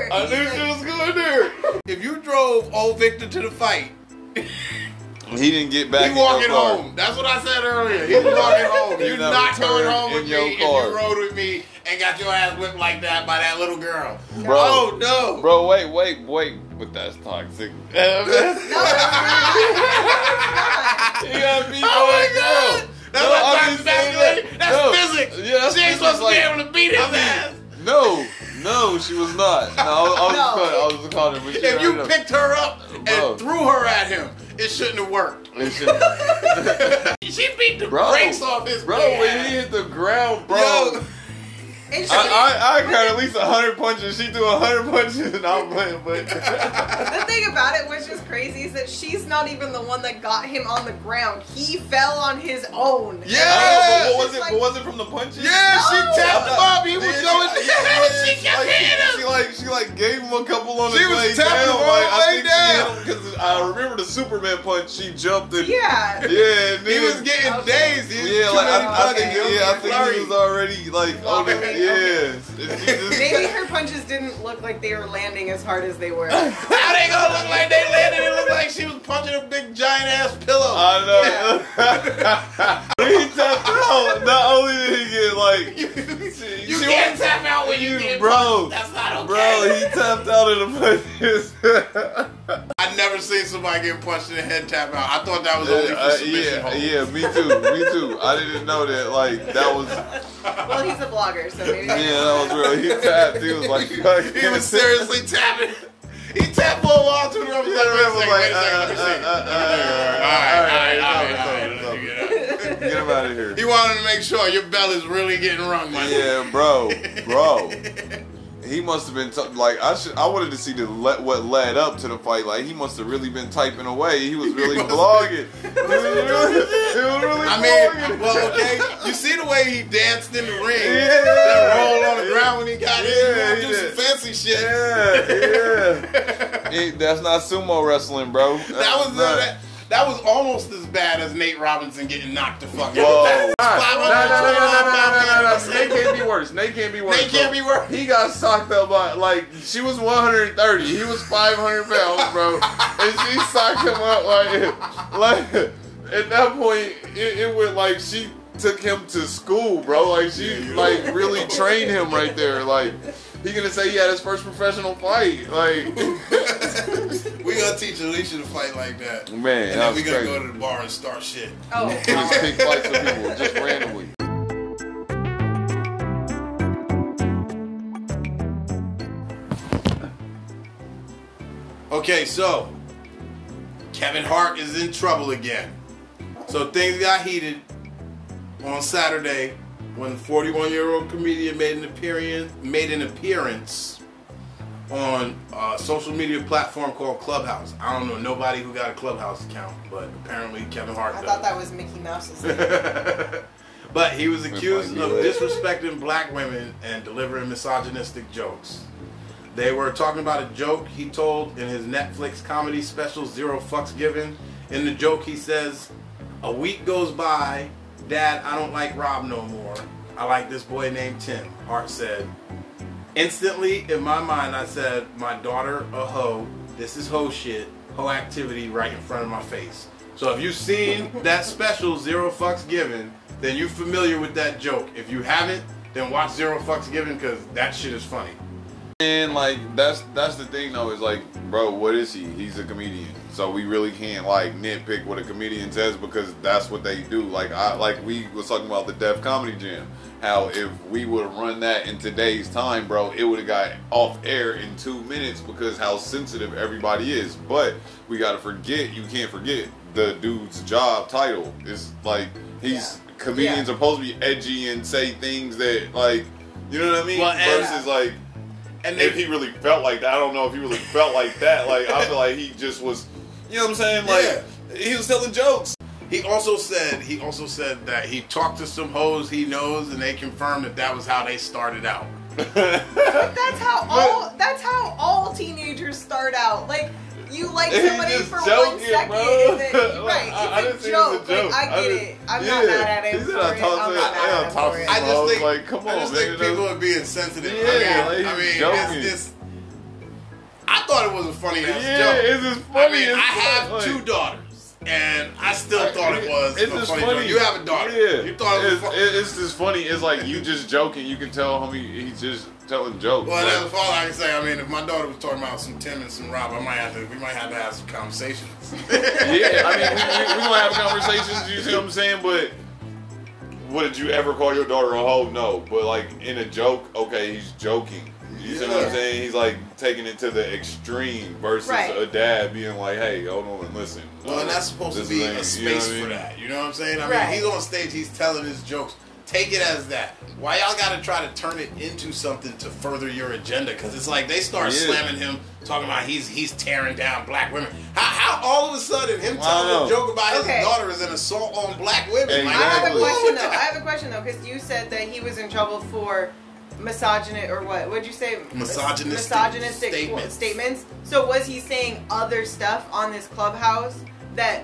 A: there. I knew
C: like,
A: she was going there.
B: If you drove old Victor to the fight,
A: He didn't get back.
B: he
A: in your
B: walking
A: car.
B: home. That's what I said earlier. He's walking home. You're
A: never
B: not going home with
A: your
B: me if
A: car.
B: you rode with me and got your ass whipped like that by that little girl.
A: Bro.
B: Oh no.
A: Bro, wait, wait, wait. But that's toxic.
C: No,
A: You gotta be
B: Oh my god!
A: girl.
B: That's
A: No,
B: not
A: I'm
B: toxic masculinity.
A: that.
B: That's
A: No.
B: physics.
A: Yeah, that's
B: she ain't
A: physics,
B: supposed to
A: like-
B: be able to beat his
A: I mean,
B: ass.
A: No, no, she was not. No, I was, I was
C: No.
A: calling, I was calling her. But she
B: If you picked her up and
A: Bro.
B: threw her at him, it shouldn't have worked.
A: It should-
B: She beat the
A: bro,
B: brakes off his
A: bro, when he hit the ground, bro.
B: Yo,
A: I, I, I got at least hundred punches. She threw hundred punches, and I'm playing. But
C: the thing about it, which is crazy, is that she's not even the one that got him on the ground. He fell on his own.
B: Yeah.
A: Oh, but what was it?
C: like-
A: was it from the punches?
B: yeah, she tapped him up. He was
A: Yeah,
B: going.
A: yeah, yeah,
B: she kept
A: like,
B: hitting him.
A: She like she like gave him a couple on the phone.
B: She
A: his
B: was tapping
A: down.
B: him all
A: like,
B: the
A: I
B: way
A: think
B: down.
A: because I remember the Superman punch. She jumped and
C: Yeah.
A: yeah, and
B: he
A: then-
B: was getting
C: Okay.
B: dazed.
A: Yeah, like I, I think
B: He
A: yeah, I think he was already like on the
C: Okay,
A: yeah. And
C: Maybe her punches didn't look like they were landing as hard as they were.
B: How they gonna look like they landed? It looked like she was punching a big giant ass pillow.
A: I know. he tapped out. Not only did he get like,
B: you
A: she-
B: you
A: she
B: can't
A: was-
B: tap out when you
A: you-
B: get
A: bro,
B: punched. That's not okay.
A: bro, he tapped out of the punches.
B: I never seen somebody get punched in the head tap out. I thought that was only for
A: Uh,
B: submission
A: yeah,
B: holds.
A: yeah, me too, me too. I didn't know that. Like that was,
C: well, he's a blogger, so maybe.
A: Yeah, that was real. He tapped. He was like,
B: He was seriously tapping. He tapped for a while too. I was like, wait
A: was like,
B: wait a second, let me
A: uh,
B: see.
A: uh, uh, uh,
B: All right, all right, all right,
A: uh,
B: all right,
A: uh,
B: let
A: uh,
B: me get.
A: Get him out of here.
B: He wanted to make sure your bell is really getting rung, my
A: Yeah, bro, bro. He must have been t- like I should. I wanted to see the le- what led up to the fight. Like he must have really been typing away. He was really blogging. He was really, he was really
B: I
A: blogging.
B: mean, well, okay. You see the way he danced in the ring,
A: Yeah.
B: that roll on the ground when he got in.
A: Yeah,
B: He
A: he
B: gonna do some fancy shit.
A: Yeah, yeah. It- that's not sumo wrestling, bro.
B: That was uh,
A: not-
B: that, that was almost as bad as Nate Robinson getting knocked the fuck out.
A: Whoa. No, no, no, no, no, no, no, no, no. Nate can't be worse. Nate can't be worse.
B: Nate can't be worse.
A: He got socked up by like she was 130. He was 500 pounds, bro, and she socked him up like like at that point it, it went like she took him to school, bro. Like she like really trained him right there. Like he gonna say he had his first professional fight. Like
B: we gonna teach Alicia to fight like that.
A: man,
B: And then
A: was
B: we gonna
A: crazy.
B: go to the bar and start shit.
C: Oh,
A: just pick fights with people just randomly.
B: Okay, so Kevin Hart is in trouble again. So things got heated on Saturday when the 41-year-old comedian made an appearance made an appearance on a social media platform called Clubhouse. I don't know nobody who got a Clubhouse account, but apparently Kevin Hart
C: I
B: does.
C: thought that was Mickey Mouse's
B: but he was accused of disrespecting black women and delivering misogynistic jokes. They were talking about a joke he told in his Netflix comedy special Zero Fucks Given. In the joke, he says, A week goes by. Dad, I don't like Rob no more. I like this boy named Tim. Hart said. Instantly, in my mind, I said, my daughter a hoe. This is hoe shit, hoe activity right in front of my face. So if you've seen that special, Zero Fucks Given, then you're familiar with that joke. If you haven't, then watch Zero Fucks Given because that shit is funny.
A: And like that's that's the thing though is like, bro, what is he? He's a comedian, so we really can't like nitpick what a comedian says because that's what they do. Like I like we was talking about the Def Comedy Jam, how if we would have run that in today's time, bro, it would have got off air in two minutes because how sensitive everybody is. But we gotta forget, you can't forget the dude's job title is like he's comedians
C: Yeah.
A: are supposed to be edgy and say things that like you know what I mean
B: Well, and-
A: versus like
B: And
A: if he really felt like that, I don't know if he really felt like that. Like I feel like he just was, you know what I'm saying? Like he was telling jokes.
B: He also said he also said that he talked to some hoes he knows, and they confirmed that that was how they started out.
C: That's how all that's how all teenagers start out. Like you like somebody for one
A: joking,
C: second,
A: bro.
C: and then right,
A: I- I
C: it's
A: see
C: a
A: a
C: joke.
A: joke.
C: Like I
A: I
C: get
A: didn't-
C: it. I'm
A: yeah.
C: not mad at him
A: He
C: for
A: said I
C: it.
A: talked
C: I'm not mad
A: I
C: at him
A: talked
C: for
A: to
C: it.
B: I just think
A: like, come
B: I
A: on,
B: just
A: man,
B: think
A: you know?
B: people are being sensitive.
A: Yeah,
B: I mean,
A: like,
B: I mean
A: joking.
B: it's just. I thought it was a funny ass
A: Yeah,
B: joke.
A: it's just
B: I
A: funny
B: mean,
A: as
B: I have
A: like-
B: two daughters, and I still thought it was
A: It's
B: a
A: just
B: funny,
A: funny.
B: joke. You have a daughter.
A: Yeah,
B: You thought it was
A: it's,
B: funny.
A: it's just funny. It's like you just joking. You can tell homie he's just telling jokes.
B: Well,
A: Like,
B: as a I can say, I mean, if my daughter was talking about some Tim and some Rob, I might have to, we might have to have some conversations.
A: yeah, I mean, we, we, we gonna have conversations. You see what I'm saying? But would you ever call your daughter a hoe? No. But like in a joke, okay, he's joking. You see what I'm saying? He's like taking it to the extreme versus
C: Right.
A: a dad being like, "Hey, hold on and listen."
B: Well, and that's supposed
A: This
B: to be
A: ain't-
B: a
A: you
B: space
A: know what I
B: for
A: mean?
B: that. You know what I'm saying? I
C: Right.
B: mean, he's on stage, he's telling his jokes. Take it as that. Why y'all got to try to turn it into something to further your agenda? Because it's like they start
A: Yeah.
B: slamming him, talking about he's he's tearing down black women. How, how all of a sudden him
A: I
B: telling a joke about his daughter is an assault on black women? Like,
C: I have a question though. I have a question though, because you said that he was in trouble for misogynist or what? What'd you say?
B: Misogynistic
C: misogynistic
B: statements.
C: statements. So was he saying other stuff on this clubhouse that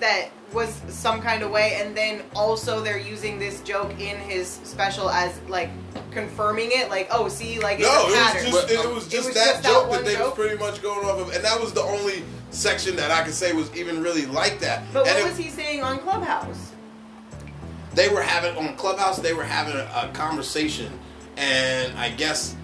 C: that was some kind of way, and then also they're using this joke in his special as like confirming it, like oh see, like it's
B: No,
C: a
B: it was
C: pattern.
B: just it
A: But, um,
B: was
C: it
B: just
C: was
B: that
C: just that
B: joke that,
C: one
B: they
C: joke?
B: was pretty much going off of, and that was the only section that I could say was even really like that.
C: but
B: and
C: what
B: it-
C: was he saying on Clubhouse?
B: they were having on Clubhouse. They were having a, a conversation, and I guess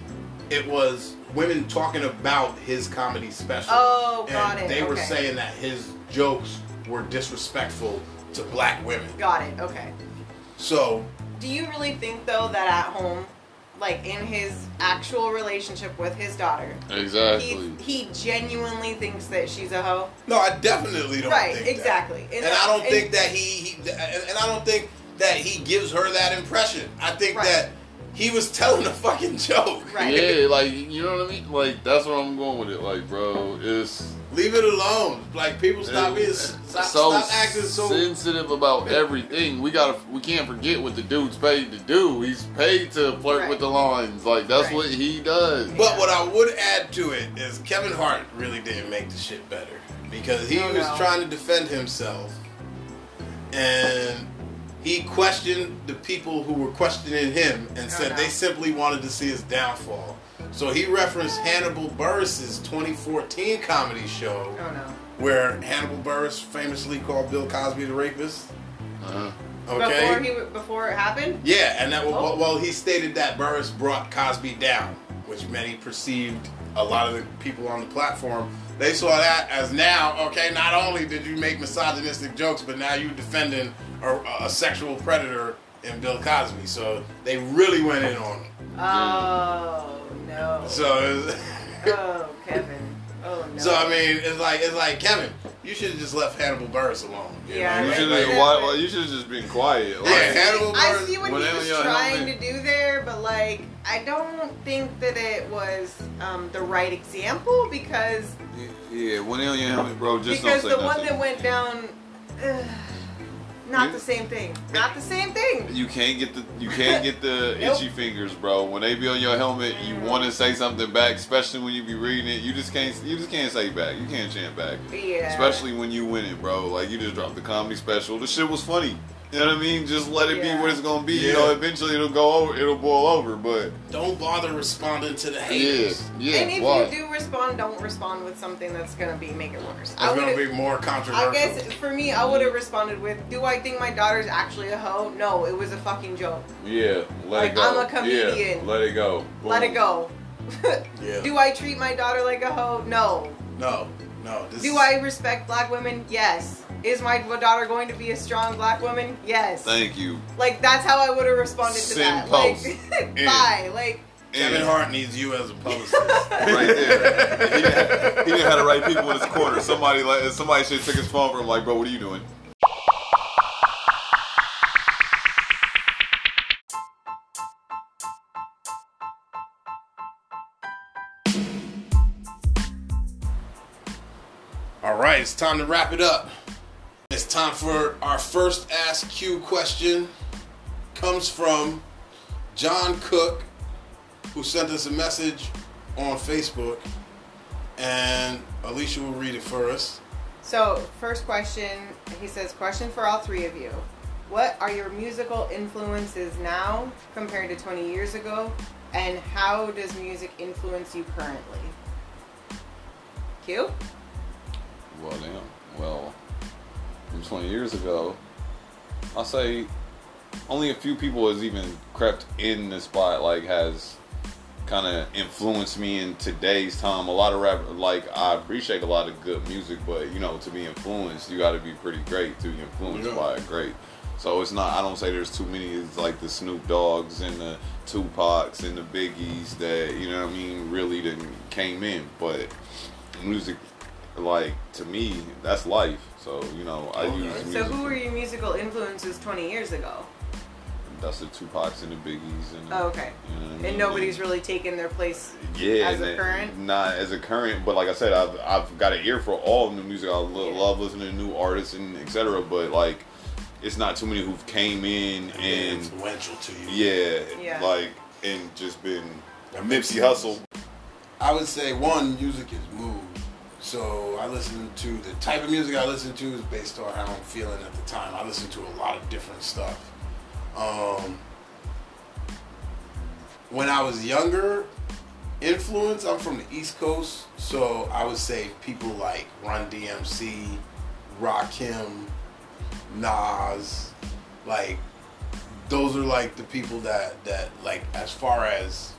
B: it was women talking about his comedy special.
C: Oh, got
B: and
C: it.
B: They were saying that his jokes were disrespectful to black women.
C: Got it. Okay.
B: So
C: Do you really think though that at home, like in his actual relationship with his daughter,
A: Exactly.
C: he he genuinely thinks that she's a hoe?
B: no, I definitely don't
C: right.
B: think that.
C: exactly.
B: And, I don't think that he, he and, and I don't think that he gives her that impression. I think
C: Right.
B: that he was telling a fucking joke.
C: Right.
A: Yeah, like you know what I mean. Like that's where I'm going with it. Like, bro, it's
B: Leave it alone. Like people stop being stop,
A: so
B: stop acting so
A: sensitive about everything. We gotta, we can't forget what the dude's paid to do. He's paid to flirt
C: Right.
A: with the lines. Like that's
C: Right.
A: what he does.
B: But what I would add to it is Kevin Hart really didn't make the shit better because he
C: Oh,
B: was
C: no.
B: trying to defend himself and he questioned the people who were questioning him and said
C: no.
B: they simply wanted to see his downfall. So he referenced Hannibal Buress' 2014 comedy show
C: Oh no.
B: where Hannibal Buress famously called Bill Cosby the rapist.
A: Uh-huh.
B: Okay.
C: Before he before it happened.
B: Yeah, and that well,
C: Oh.
B: well, he stated that Buress brought Cosby down, which many perceived a lot of the people on the platform. They saw that as now, okay, not only did you make misogynistic jokes, but now you're defending a, a sexual predator in Bill Cosby. So they really went in on him.
C: Oh no.
B: So, was-
C: Oh Kevin. Oh no.
B: so I mean, it's like it's like Kevin, you should have just left Hannibal Buress alone. you
C: Yeah,
B: know?
A: you should have.
C: right.
A: Why, why, you should have just been quiet. Like,
B: Yeah, Hannibal
C: I
B: Buress-
C: see what he was trying to do there, but like I don't think that it was um, the right example because
A: yeah, when they on your helmet, bro, just
C: because
A: don't say
C: the one that went down. Uh, Not the same thing. Not the same thing.
A: You can't get the you can't get the
C: Nope.
A: itchy fingers, bro. When they be on your helmet, you want to say something back, especially when you be reading it. You just can't you just can't say back. You can't chant back.
C: Yeah.
A: Especially when you win it, bro. Like you just dropped the comedy special. The shit was funny. You know what I mean? Just let it
C: Yeah.
A: be what it's gonna be. You know, eventually it'll go over. It'll boil over. But
B: Don't bother responding to the haters.
A: yeah.
C: and if
A: why?
C: you do respond, don't respond with something that's gonna be make it worse.
B: It's
C: I
B: gonna be more controversial.
C: I guess for me, I would have responded with, "Do I think my daughter's actually a hoe? No, it was a fucking joke.
A: Yeah, let
C: Like,
A: it go.
C: I'm a comedian.
A: Yeah, let it go.
C: Let it go."
B: Yeah.
C: Do I treat my daughter like a hoe? No.
B: No, no. This
C: Do I respect black women? Yes. Is my daughter going to be a strong black woman? Yes.
A: Thank you.
C: Like that's how I would have responded to
A: Send
C: that.
A: post.
C: Like, bye. Like,
B: Kevin Hart needs you as a publicist.
A: right there. he, didn't, he didn't have the right people in his corner. Somebody like somebody should took his phone from him. Like, bro, what are you doing?
B: All right, it's time to wrap it up. It's time for our first Ask Q question. Comes from John Cook, who sent us a message on Facebook, and Alicia will read it for us.
C: so first question, he says, question for all three of you. What are your musical influences now compared to 20 years ago? And how does music influence you currently? Q?
A: Well, damn. Well, from 20 years ago, I'll say only a few people has even crept in the spot, like, has kind of influenced me in today's time. A lot of rap, like, I appreciate a lot of good music, but, you know, to be influenced, you got to be pretty great to be influenced
B: Yeah.
A: by a great. So it's not, I don't say there's too many, it's like the Snoop Doggs and the Tupacs and the Biggies that, you know what I mean, really didn't came in. But music like to me that's life so you know i
B: Okay.
A: use
B: So
C: So who were your musical influences 20 years ago?
A: that's the tupacs and the biggies and the,
C: Oh, okay.
A: you know what I mean?
C: And nobody's really taken their place
A: yeah
C: as a current?
A: not as a current but like i said i've, I've got an ear for all new music i lo-
C: Yeah.
A: love listening to new artists and etc but like it's not too many who've came in
B: And
A: and
B: influential to you.
A: yeah,
C: Yeah.
A: like and just been
B: That makes
A: Nipsey
B: sense.
A: Hustle.
B: I would say one, music is mood. So I listen to the type of music I listen to is based on how I'm feeling at the time. I listen to a lot of different stuff. Um, when I was younger, influence, I'm from the East Coast, so I would say people like Run DMC, Rakim, Nas, like those are like the people that that like as far as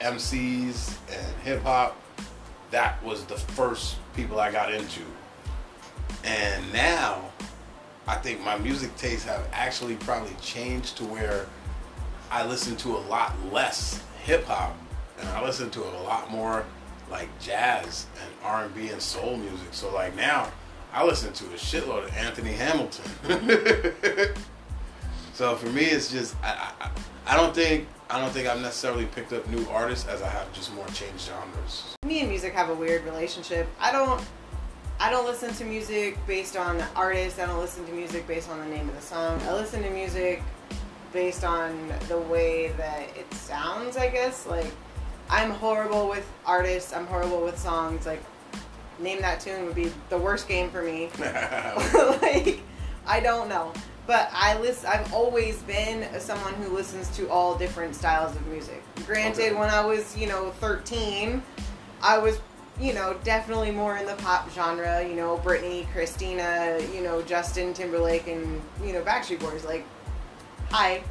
B: MCs and hip hop, that was the first people I got into. And now, I think my music tastes have actually probably changed to where I listen to a lot less hip hop and I listen to a lot more like jazz and R and B and soul music. So like now, I listen to a shitload of Anthony Hamilton. so for me, it's just I, I I don't think I don't think I've necessarily picked up new artists as I have just more changed genres.
C: Me and music have a weird relationship. I don't I don't listen to music based on the artist. I don't listen to music based on the name of the song. I listen to music based on the way that it sounds, I guess. Like I'm horrible with artists. I'm horrible with songs. Like name that tune would be the worst game for me. like I don't know. But I listen. I've always been someone who listens to all different styles of music. Granted,
B: Okay.
C: when I was, you know, 13, I was, you know, definitely more in the pop genre. You know, Britney, Christina, you know, Justin Timberlake, and you know, Backstreet Boys. Like, hi,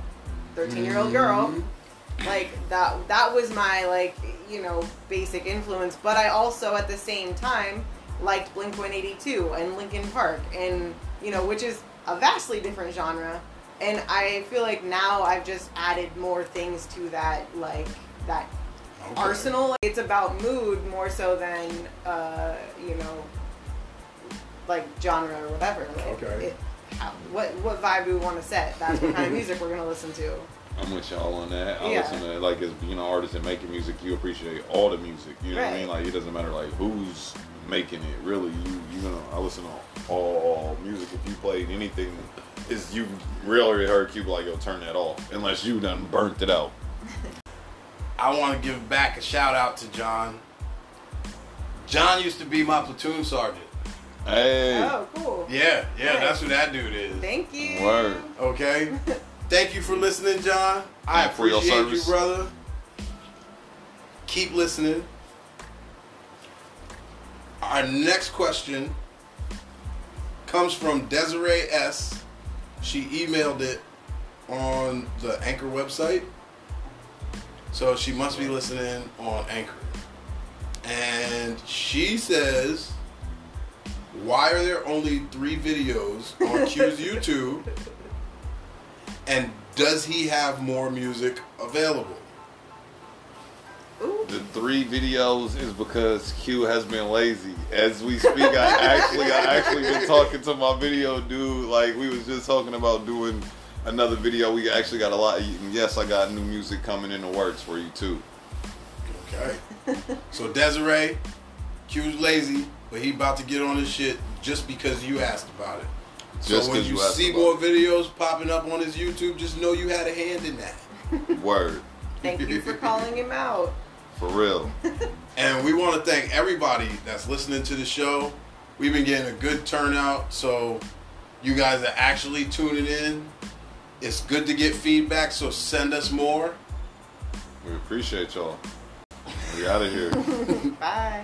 C: 13 year old girl. Mm-hmm. Like that. That was my like, you know, basic influence. But I also, at the same time, liked Blink 182 and Linkin Park, and you know, which is a vastly different genre. And I feel like now I've just added more things to that, like that
B: Okay.
C: arsenal. It's about mood more so than, uh, you know, like genre or whatever. Like,
B: Okay.
C: It, how, what what vibe do we want to set? That's what kind of music we're gonna listen to.
A: I'm with y'all on that. I
C: Yeah.
A: listen to like as being an artist and making music, you appreciate all the music. You know what I mean? Like it doesn't matter like who's making it. Really, you you know I listen to all music. If you played anything is you rarely heard Q be like, yo, turn that off. Unless you done burnt it out.
B: I want to give back a shout out to John. John used to be my platoon sergeant.
A: Hey.
C: Oh, cool.
B: Yeah, yeah,
C: Nice.
B: that's who that dude is.
C: Thank you.
A: Word.
B: Okay. Thank you for listening, John. I
A: And your
B: appreciate you,
A: service.
B: brother. Keep listening. Our next question comes from Desiree S. She emailed it on the Anchor website. So she must be listening on Anchor. And she says, Why are there only three videos on Q's YouTube? And does he have more music available?
C: Ooh.
A: The three videos is because Q has been lazy. As we speak, I actually I actually been talking to my video dude. Like we was just talking about doing another video. We actually got a lot. And yes, I got new music coming in the works for you too.
B: Okay. so Desiree, Q's lazy, but he about to get on his shit just because you asked about it.
A: Just
B: so when you,
A: you
B: see more
A: it.
B: videos popping up on his YouTube, just know you had a hand in that.
A: Word
C: Thank you for calling him out.
A: for real.
B: And we want to thank everybody that's listening to the show. We've been getting a good turnout, so you guys are actually tuning in. It's good to get feedback, so send us more.
A: We appreciate y'all. We out of here.
C: Bye.